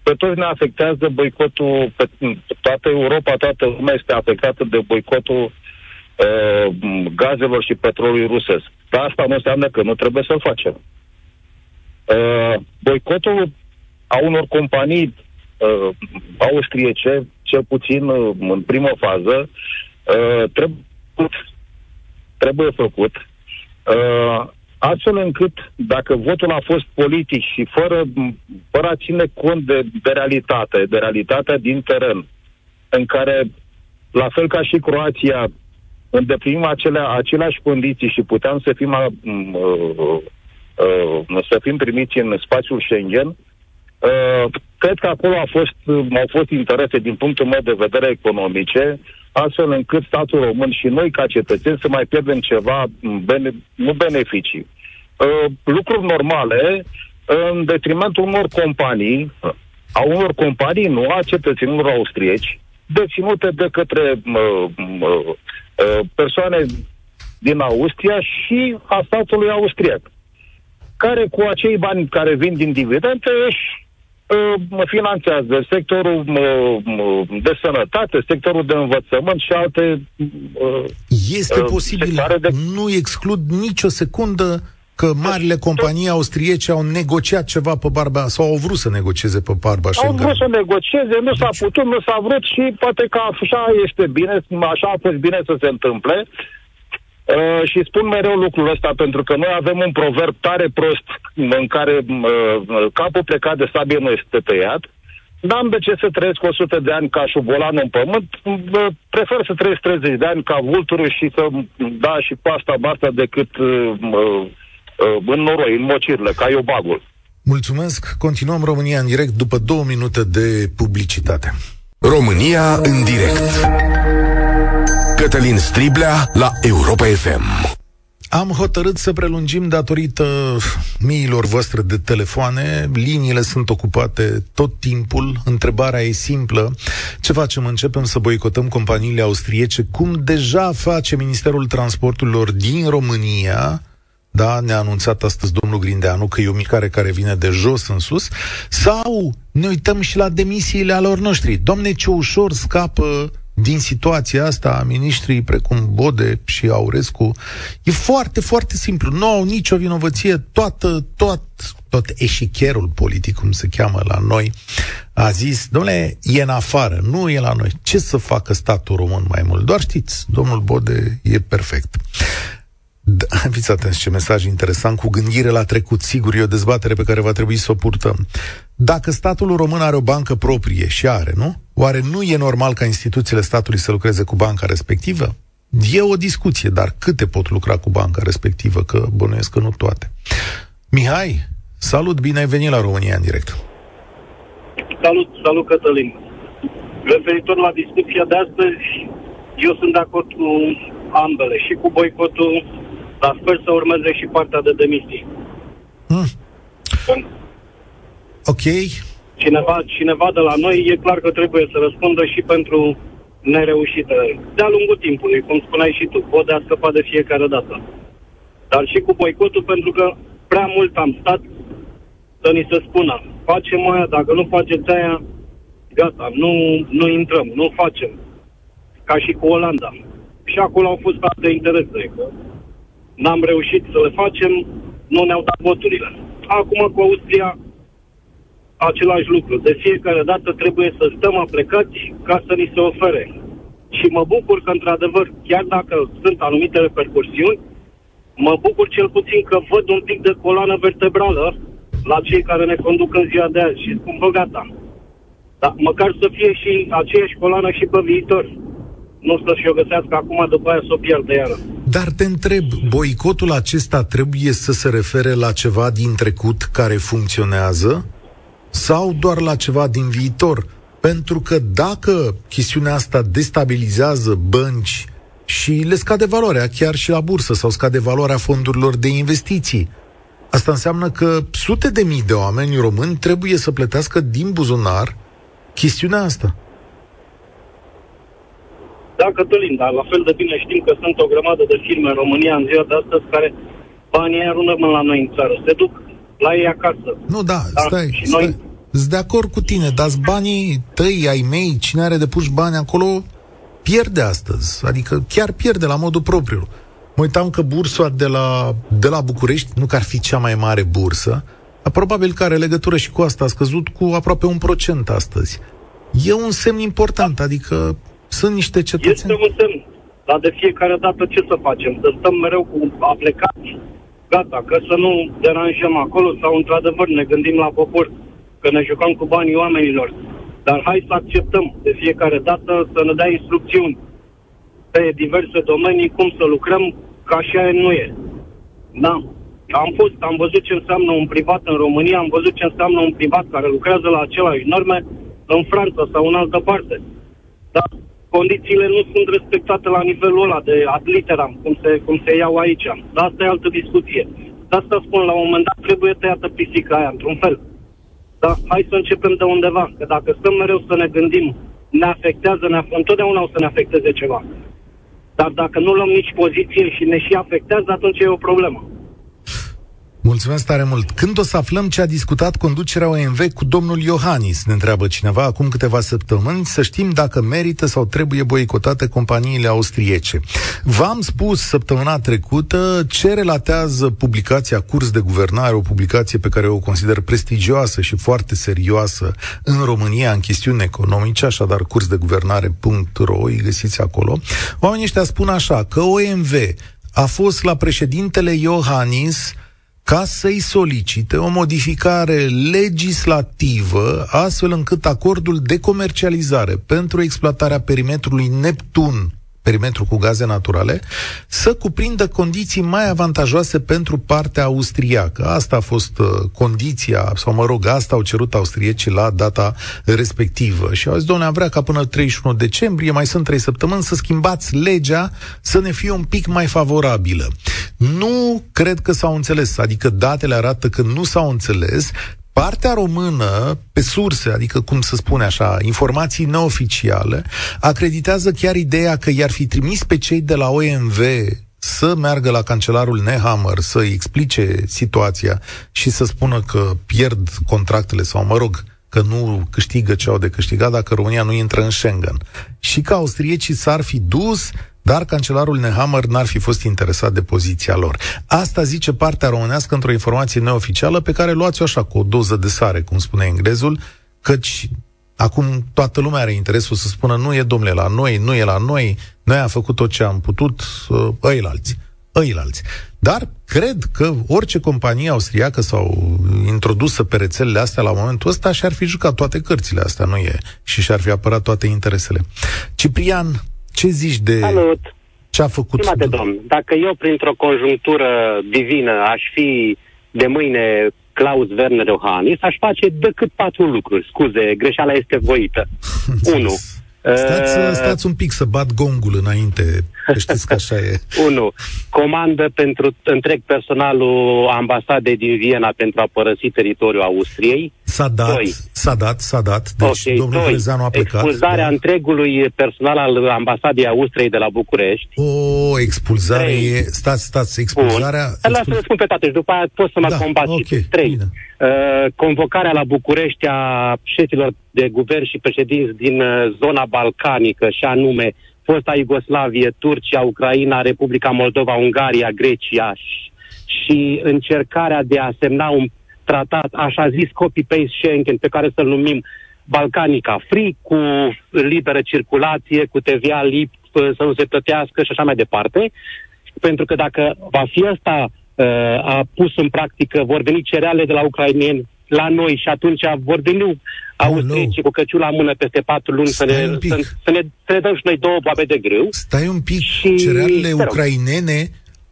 pe toți ne afectează boicotul, pe toată Europa, toată lumea este afectată de boicotul uh, gazelor și petrolului rusesc. Dar asta nu înseamnă că nu trebuie să-l facem. Uh, boicotul a unor companii uh, austriece, cel puțin uh, în primă fază, uh, trebuie, trebuie făcut. Uh, astfel încât, dacă votul a fost politic și fără, fără a ține cont de, de realitate, de realitatea din teren, în care, la fel ca și Croația, îndeplinim acele, aceleași condiții și puteam să fim, uh, uh, uh, să fim primiți în spațiul Schengen, uh, cred că acolo a fost, au fost interese din punctul meu de vedere economice, astfel încât statul român și noi ca cetățeni să mai pierdem ceva, bene, nu beneficii, uh, lucruri normale în detrimentul unor companii, a unor companii, nu a cetățenilor austrieci, deținute de către uh, uh, persoane din Austria și a statului austriac, care cu acei bani care vin din dividende își uh, finanțează sectorul uh, de sănătate, sectorul de învățământ și alte uh, Este uh, posibil, de... nu exclud nicio secundă că marile companii austriece au negociat ceva pe barba sau au vrut să negocieze pe barba Au vrut să negocieze, nu s-a deci- putut, nu s-a vrut și poate că așa este bine, așa a fost bine să se întâmple. Uh, și spun mereu lucrul ăsta pentru că noi avem un proverb tare prost în care uh, capul plecat de sabie nu este tăiat. N-am de ce să trăiesc 100 de ani ca șubolan în pământ, uh, prefer să trăiesc 30 de ani ca vulturul și să da și pasta basta decât uh, uh, în noroi, în mocirle, ca bagul. Mulțumesc. Continuăm România în direct după două minute de publicitate. România în direct. Cătălin Striblea la Europa FM. Am hotărât să prelungim datorită miilor voastre de telefoane. Liniile sunt ocupate tot timpul. Întrebarea e simplă. Ce facem? Începem să boicotăm companiile austriece, cum deja face Ministerul Transporturilor din România, da, ne-a anunțat astăzi domnul Grindeanu că e o micare care vine de jos în sus, sau ne uităm și la demisiile alor noștri. Doamne, ce ușor scapă din situația asta miniștrii precum Bode și Aurescu e foarte, foarte simplu. Nu au nicio vinovăție, toată, tot, tot eșicherul politic, cum se cheamă la noi, a zis, domnule, e în afară, nu e la noi. Ce să facă statul român mai mult? Doar știți, domnul Bode e perfect. Da, fiți atenți ce mesaj interesant, cu gândire la trecut. Sigur, e o dezbatere pe care va trebui să o purtăm. Dacă statul român are o bancă proprie și are, nu? Oare nu e normal ca instituțiile statului să lucreze cu banca respectivă? E o discuție, dar câte pot lucra cu banca respectivă? Că bănuiesc că nu toate. Mihai, salut, bine ai venit la România în direct. Salut, salut Cătălin. Referitor la discuția de astăzi, eu sunt de acord cu ambele, și cu boicotul, dar sper să urmeze și partea de demisii. Hmm. Ok. Cineva, cineva de la noi e clar că trebuie să răspundă și pentru nereușitele. De-a lungul timpului, cum spuneai și tu, pot de a scăpa de fiecare dată. Dar și cu boicotul, pentru că prea mult am stat să ni se spună, facem aia, dacă nu faceți aia, gata, nu, nu intrăm, nu facem. Ca și cu Olanda. Și acolo au fost alte interese, că n-am reușit să le facem, nu ne-au dat voturile. Acum cu Austria, același lucru. De fiecare dată trebuie să stăm aplecați ca să ni se ofere. Și mă bucur că, într-adevăr, chiar dacă sunt anumite repercursiuni, mă bucur cel puțin că văd un pic de coloană vertebrală la cei care ne conduc în ziua de azi și spun, bă, gata. Dar măcar să fie și aceeași coloană și pe viitor. Nu să și-o găsească acum, după aia să o pierdă iară. Dar te întreb, boicotul acesta trebuie să se refere la ceva din trecut care funcționează? Sau doar la ceva din viitor? Pentru că dacă chestiunea asta destabilizează bănci și le scade valoarea chiar și la bursă sau scade valoarea fondurilor de investiții, asta înseamnă că sute de mii de oameni români trebuie să plătească din buzunar chestiunea asta. Da, Cătălin, dar la fel de bine știm că sunt o grămadă de firme în România în ziua de astăzi care banii aia nu la noi în țară, se duc la ei acasă. Nu, da, da stai, și stai. Noi... Sunt de acord cu tine, dar banii tăi, ai mei, cine are de puși bani acolo, pierde astăzi. Adică chiar pierde la modul propriu. Mă uitam că bursa de la, de la București, nu că ar fi cea mai mare bursă, dar probabil că are legătură și cu asta, a scăzut cu aproape un procent astăzi. E un semn important, adică sunt niște cetățeni... Este un semn, dar de fiecare dată ce să facem? Să stăm mereu cu aplecați gata, că să nu deranjăm acolo sau într-adevăr ne gândim la popor, că ne jucăm cu banii oamenilor. Dar hai să acceptăm de fiecare dată să ne dea instrucțiuni pe diverse domenii cum să lucrăm, ca așa nu e. Da. Am fost, am văzut ce înseamnă un privat în România, am văzut ce înseamnă un privat care lucrează la același norme în Franța sau în altă parte. Dar condițiile nu sunt respectate la nivelul ăla de ad literam, cum se, cum se iau aici. Dar asta e altă discuție. De asta spun, la un moment dat trebuie tăiată pisica aia, într-un fel. Dar hai să începem de undeva, că dacă stăm mereu să ne gândim, ne afectează, ne, întotdeauna o să ne afecteze ceva. Dar dacă nu luăm nici poziție și ne și afectează, atunci e o problemă. Mulțumesc tare mult. Când o să aflăm ce a discutat conducerea OMV cu domnul Iohannis, ne întreabă cineva acum câteva săptămâni, să știm dacă merită sau trebuie boicotate companiile austriece. V-am spus săptămâna trecută ce relatează publicația Curs de Guvernare, o publicație pe care o consider prestigioasă și foarte serioasă în România în chestiuni economice, așadar cursdeguvernare.ro, îi găsiți acolo. Oamenii ăștia spun așa, că OMV a fost la președintele Iohannis ca să-i solicite o modificare legislativă astfel încât acordul de comercializare pentru exploatarea perimetrului Neptun perimetru cu gaze naturale, să cuprindă condiții mai avantajoase pentru partea austriacă. Asta a fost uh, condiția, sau mă rog, asta au cerut austriecii la data respectivă. Și au zis, doamne, am vrea ca până 31 decembrie, mai sunt trei săptămâni, să schimbați legea să ne fie un pic mai favorabilă. Nu cred că s-au înțeles, adică datele arată că nu s-au înțeles, Partea română, pe surse, adică cum să spune așa, informații neoficiale, acreditează chiar ideea că i-ar fi trimis pe cei de la OMV să meargă la cancelarul Nehammer să-i explice situația și să spună că pierd contractele sau, mă rog, că nu câștigă ce au de câștigat dacă România nu intră în Schengen. Și că austriecii s-ar fi dus dar cancelarul Nehammer n-ar fi fost interesat de poziția lor. Asta zice partea românească într-o informație neoficială pe care luați-o așa cu o doză de sare, cum spune englezul, căci acum toată lumea are interesul să spună nu e domnule la noi, nu e la noi, noi am făcut tot ce am putut, ăi alții, ăi alții. Dar cred că orice companie austriacă sau introdusă pe rețelele astea la momentul ăsta și-ar fi jucat toate cărțile astea, nu e? Și și-ar fi apărat toate interesele. Ciprian, ce zici de Salut. ce a făcut? Stimate domn, dacă eu printr-o conjunctură divină aș fi de mâine Klaus Werner Iohannis, aș face decât patru lucruri. Scuze, greșeala este voită. (laughs) Unu, Stați, uh, stați un pic să bat gongul înainte, că știți că așa e. (laughs) Unu, comandă pentru întreg personalul ambasadei din Viena pentru a părăsi teritoriul Austriei. S-a dat, doi. s-a dat, s-a dat. Deci okay, domnul Brezeanu a plecat. Expulzarea da. întregului personal al ambasadei Austriei de la București. O, expulzare Trei. e... Stați, stați, expulzarea... Bun. Expul... Lasă-le spun pe toate și după aia pot să mă da, combat. Okay, Trei. Bine. Uh, convocarea la București a șefilor de guvern și președinți din uh, zona balcanică, și anume fosta Iugoslavie, Turcia, Ucraina, Republica Moldova, Ungaria, Grecia și, și încercarea de a semna un tratat, așa zis copy-paste Schengen, pe care să-l numim Balcanica Free, cu liberă circulație, cu TVA lip, uh, să nu se plătească și așa mai departe. Pentru că dacă va fi asta a pus în practică, vor veni cereale de la ucrainieni la noi și atunci vor veni austriecii cu căciul la mână peste patru luni să ne, să, să, ne, să ne dăm și noi două boabe de grâu. Stai un pic, și... cerealele ucrainene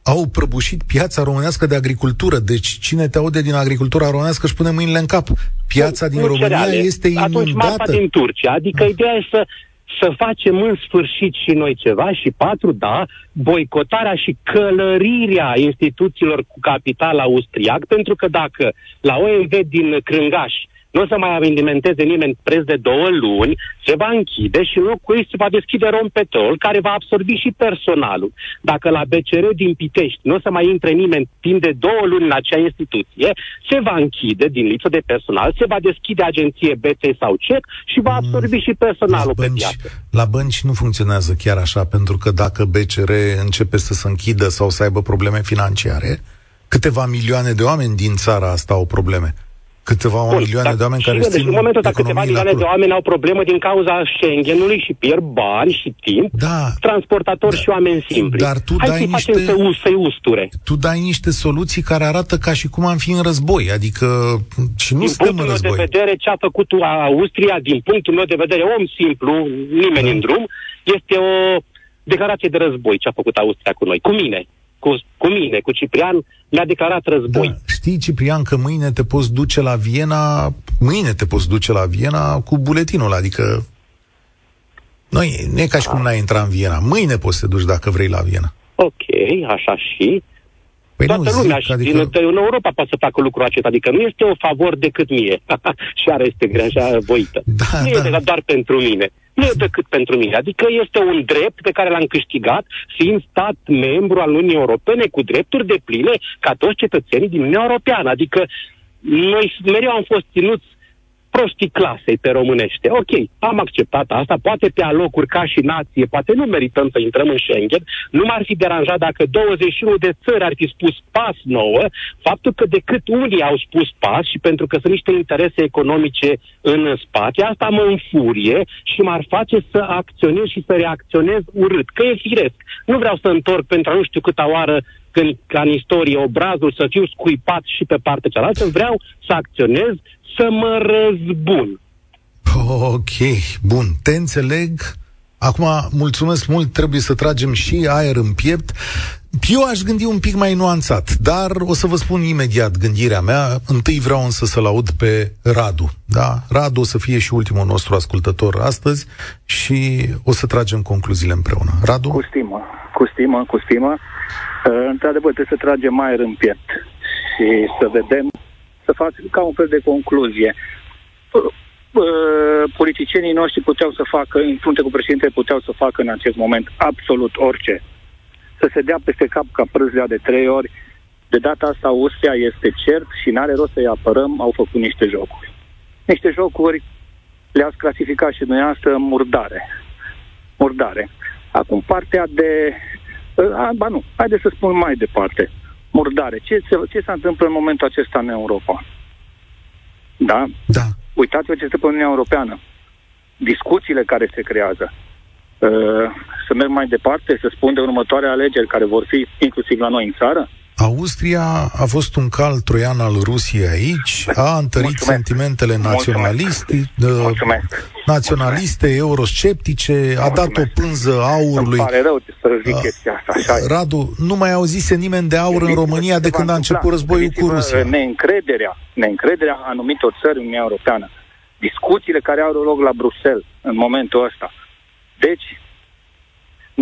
au prăbușit piața românească de agricultură. Deci cine te aude din agricultura românească își pune mâinile în cap. Piața din România cereale. este inundată. Atunci marfa din Turcia. Adică ah. ideea e să să facem în sfârșit și noi ceva și patru, da, boicotarea și călărirea instituțiilor cu capital austriac, pentru că dacă la OMV din Crângaș nu o să mai alimenteze nimeni preț de două luni, se va închide și în locul ei se va deschide Rompetrol, care va absorbi și personalul. Dacă la BCR din Pitești nu o să mai intre nimeni timp de două luni în acea instituție, se va închide din lipsă de personal, se va deschide agenție BT sau CEC și va absorbi mm. și personalul la bănci, pe piață. La bănci nu funcționează chiar așa, pentru că dacă BCR începe să se închidă sau să aibă probleme financiare, câteva milioane de oameni din țara asta au probleme câteva Bun, milioane de oameni care țin în momentul ăsta câteva milioane de oameni au probleme din cauza Schengenului și pierd bani și timp, da, transportatori da, și oameni simpli. Dar tu Hai dai să niște, să, să usture. Tu dai niște soluții care arată ca și cum am fi în război, adică și nu din suntem în război. de vedere, ce a făcut Austria, din punctul meu de vedere, om simplu, nimeni da. în drum, este o declarație de război ce a făcut Austria cu noi, cu mine cu, cu mine, cu Ciprian, mi-a declarat război. Da, știi, Ciprian, că mâine te poți duce la Viena, mâine te poți duce la Viena cu buletinul, adică nu e, nu e ca și cum n-ai intrat în Viena. Mâine poți să te duci dacă vrei la Viena. Ok, așa și. Păi Toată nu, lumea zic, și adică... din, în Europa poate să facă lucrul acesta, adică nu este o favor decât mie. (laughs) și are este greșea voită. Da, nu da. este doar pentru mine nu e decât pentru mine. Adică este un drept pe care l-am câștigat fiind stat membru al Uniunii Europene cu drepturi de pline ca toți cetățenii din Uniunea Europeană. Adică noi mereu am fost ținuți prostii clasei pe românește. Ok, am acceptat asta, poate pe alocuri ca și nație, poate nu merităm să intrăm în Schengen, nu m-ar fi deranjat dacă 21 de țări ar fi spus pas nouă, faptul că decât unii au spus pas și pentru că sunt niște interese economice în spate, asta mă înfurie și m-ar face să acționez și să reacționez urât, că e firesc. Nu vreau să întorc pentru a nu știu câta oară când, ca în istorie, obrazul să fiu scuipat și pe partea cealaltă, vreau să acționez să mă răzbun. Ok, bun, te înțeleg. Acum, mulțumesc mult, trebuie să tragem și aer în piept. Eu aș gândi un pic mai nuanțat, dar o să vă spun imediat gândirea mea. Întâi vreau însă să-l aud pe Radu. Da? Radu o să fie și ultimul nostru ascultător astăzi și o să tragem concluziile împreună. Radu? Cu stimă, cu stimă, cu stimă. Uh, într-adevăr, trebuie să tragem aer în piept și să vedem, să facem ca un fel de concluzie. Uh, politicienii noștri puteau să facă, în frunte cu președinte, puteau să facă în acest moment absolut orice să se dea peste cap ca prâzlea de trei ori. De data asta Austria este cert și n-are rost să-i apărăm, au făcut niște jocuri. Niște jocuri le-ați clasificat și dumneavoastră murdare. Murdare. Acum partea de... A, ba nu, haideți să spun mai departe. Murdare. Ce, ce, ce se întâmplă în momentul acesta în Europa? Da? Da. Uitați-vă ce se pe Uniunea Europeană. Discuțiile care se creează. Uh, să merg mai departe, să spun de următoare alegeri care vor fi inclusiv la noi în țară? Austria a fost un cal troian al Rusiei aici, a întărit Mulțumesc. sentimentele naționaliste, Mulțumesc. naționaliste, eurosceptice, Mulțumesc. a dat o pânză aurului. Îmi pare rău să zic uh, chestia asta, așa Radu, nu mai auzise nimeni de aur în România de când a început războiul cu Rusia. Neîncrederea, neîncrederea anumitor țări în Uniunea Europeană, discuțiile care au loc la Bruxelles în momentul ăsta, deci,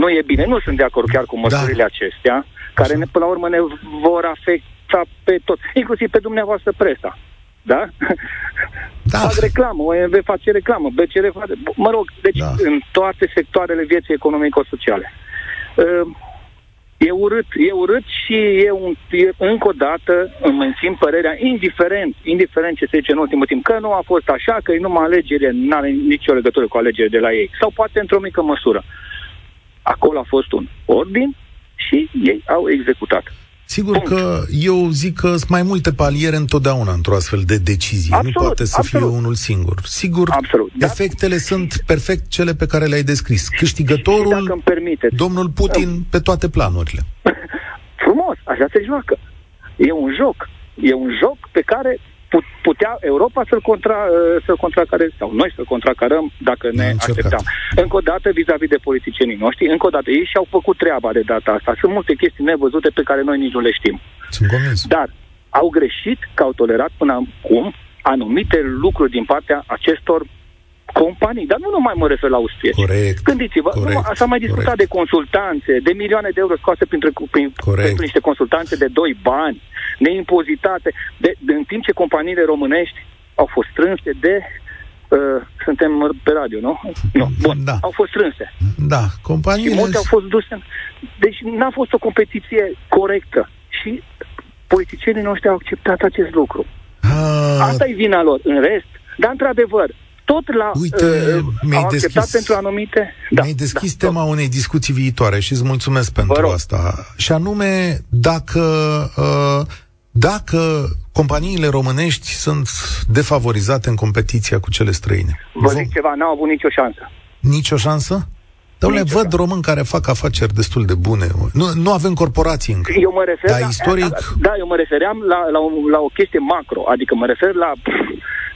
nu e bine. Nu sunt de acord chiar cu măsurile da. acestea, care ne, până la urmă ne vor afecta pe tot, inclusiv pe dumneavoastră presa. Da? da. Fac reclamă, OMV face reclamă, BCR face... Mă rog, deci da. în toate sectoarele vieții economico-sociale. Uh, E urât, e urât și e, un, e încă o dată îmi mențin părerea, indiferent, indiferent ce se zice în ultimul timp, că nu a fost așa, că e numai alegere, nu are nicio legătură cu alegere de la ei. Sau poate într-o mică măsură. Acolo a fost un ordin și ei au executat. Sigur Punct. că eu zic că sunt mai multe paliere întotdeauna într-o astfel de decizie. Absolut, nu poate să absolut. fie unul singur. Sigur, absolut. efectele da. sunt perfect cele pe care le-ai descris. Câștigătorul, și, permiteți, domnul Putin, da. pe toate planurile. (laughs) Frumos, așa se joacă. E un joc. E un joc pe care putea Europa să-l, contra, uh, să contracare, sau noi să-l contracarăm dacă ne așteptam. Încă o dată, vis-a-vis de politicienii noștri, încă o dată, ei și-au făcut treaba de data asta. Sunt multe chestii nevăzute pe care noi nici nu le știm. Sunt convins. Dar au greșit că au tolerat până acum anumite lucruri din partea acestor companii, dar nu numai mă refer la Austria. Corect. Gândiți-vă, corect, nu, s-a mai discutat corect. de consultanțe, de milioane de euro scoase printre, prin, pentru niște consultanțe de doi bani, neimpozitate, de, de, în timp ce companiile românești au fost strânse de Uh, suntem pe radio, nu? Nu. (laughs) Bun. Da. Au fost strânse. Da. Companiile... Și multe au fost duse. Deci n-a fost o competiție corectă. Și politicienii noștri au acceptat acest lucru. Uh... Asta e vina lor. În rest, dar într-adevăr, tot la Uite, uh, mi-ai au deschis, pentru anumite... Da, mi-ai deschis da, tema da. unei discuții viitoare și îți mulțumesc pentru asta. Și anume, dacă uh, dacă companiile românești sunt defavorizate în competiția cu cele străine. Vă zic ceva, n-au avut nicio șansă. Nicio șansă? Dom'le, văd români care fac afaceri destul de bune. Nu, nu avem corporații încă. Eu mă refer Dar la, istoric... Da, da, eu mă refeream la, la, o, la o chestie macro, adică mă refer la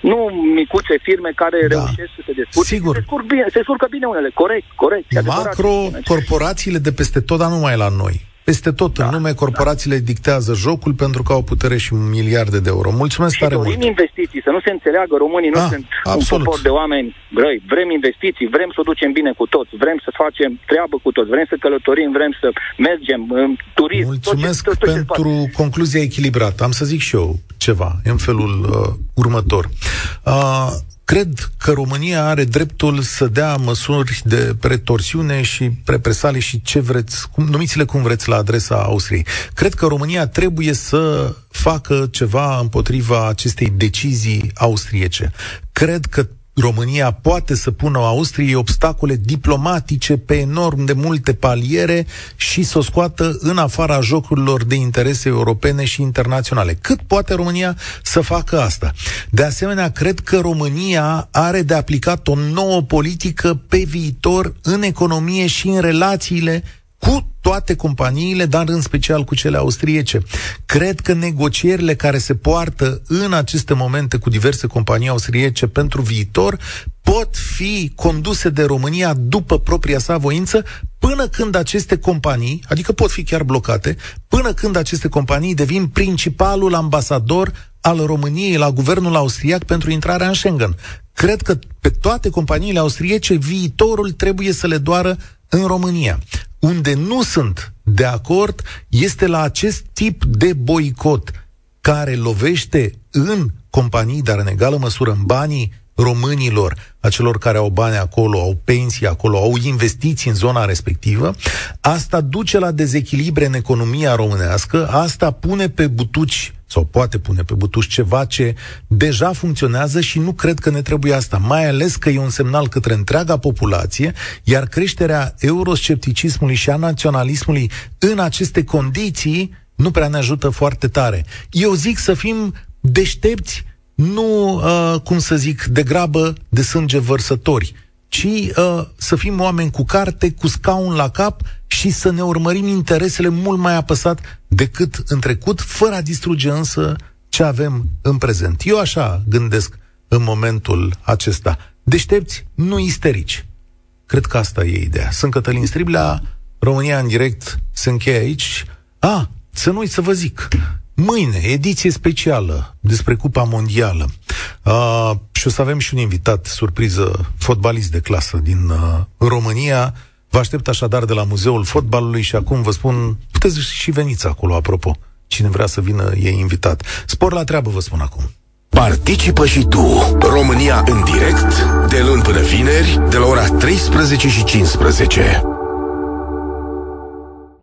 nu micuțe firme care da. reușesc să se descurce. Sigur. Se, descurc bine, se descurcă bine unele, corect, corect. Macro, corporațiile de peste tot, dar nu mai la noi. Peste tot da, în lume, corporațiile da. dictează jocul pentru că au putere și miliarde de euro. Mulțumesc și tare dorim mult. investiții, să nu se înțeleagă, românii nu ah, sunt absolut. un popor de oameni brăi. Vrem investiții, vrem să o ducem bine cu toți, vrem să facem treabă cu toți, vrem să călătorim, vrem să mergem în turism. Mulțumesc tot ce, tot pentru concluzia echilibrată. Am să zic și eu ceva, în felul uh, următor. Uh, Cred că România are dreptul să dea măsuri de pretorsiune și represalii și ce vreți, cum, numiți-le cum vreți la adresa Austriei. Cred că România trebuie să facă ceva împotriva acestei decizii austriece. Cred că România poate să pună Austriei obstacole diplomatice pe enorm de multe paliere și să o scoată în afara jocurilor de interese europene și internaționale. Cât poate România să facă asta? De asemenea, cred că România are de aplicat o nouă politică pe viitor în economie și în relațiile cu toate companiile, dar în special cu cele austriece. Cred că negocierile care se poartă în aceste momente cu diverse companii austriece pentru viitor pot fi conduse de România după propria sa voință până când aceste companii, adică pot fi chiar blocate, până când aceste companii devin principalul ambasador al României la guvernul austriac pentru intrarea în Schengen. Cred că pe toate companiile austriece viitorul trebuie să le doară în România. Unde nu sunt de acord este la acest tip de boicot care lovește în companii, dar în egală măsură în banii românilor, a celor care au bani acolo, au pensii acolo, au investiții în zona respectivă, asta duce la dezechilibre în economia românească, asta pune pe butuci sau poate pune pe butuci ceva ce deja funcționează și nu cred că ne trebuie asta, mai ales că e un semnal către întreaga populație, iar creșterea euroscepticismului și a naționalismului în aceste condiții nu prea ne ajută foarte tare. Eu zic să fim deștepți nu, uh, cum să zic, de grabă de sânge vărsători, ci uh, să fim oameni cu carte, cu scaun la cap și să ne urmărim interesele mult mai apăsat decât în trecut, fără a distruge însă ce avem în prezent. Eu așa gândesc în momentul acesta. Deștepți, nu isterici. Cred că asta e ideea. Sunt Cătălin Striblea, România în direct se încheie aici. A, ah, să nu uit să vă zic, Mâine, ediție specială despre Cupa Mondială. Uh, și o să avem și un invitat, surpriză, fotbalist de clasă din uh, România. Vă aștept așadar de la Muzeul Fotbalului și acum vă spun, puteți și veniți acolo, apropo. Cine vrea să vină e invitat. Spor la treabă, vă spun acum. Participă și tu, România în direct, de luni până vineri, de la ora 13 și 15.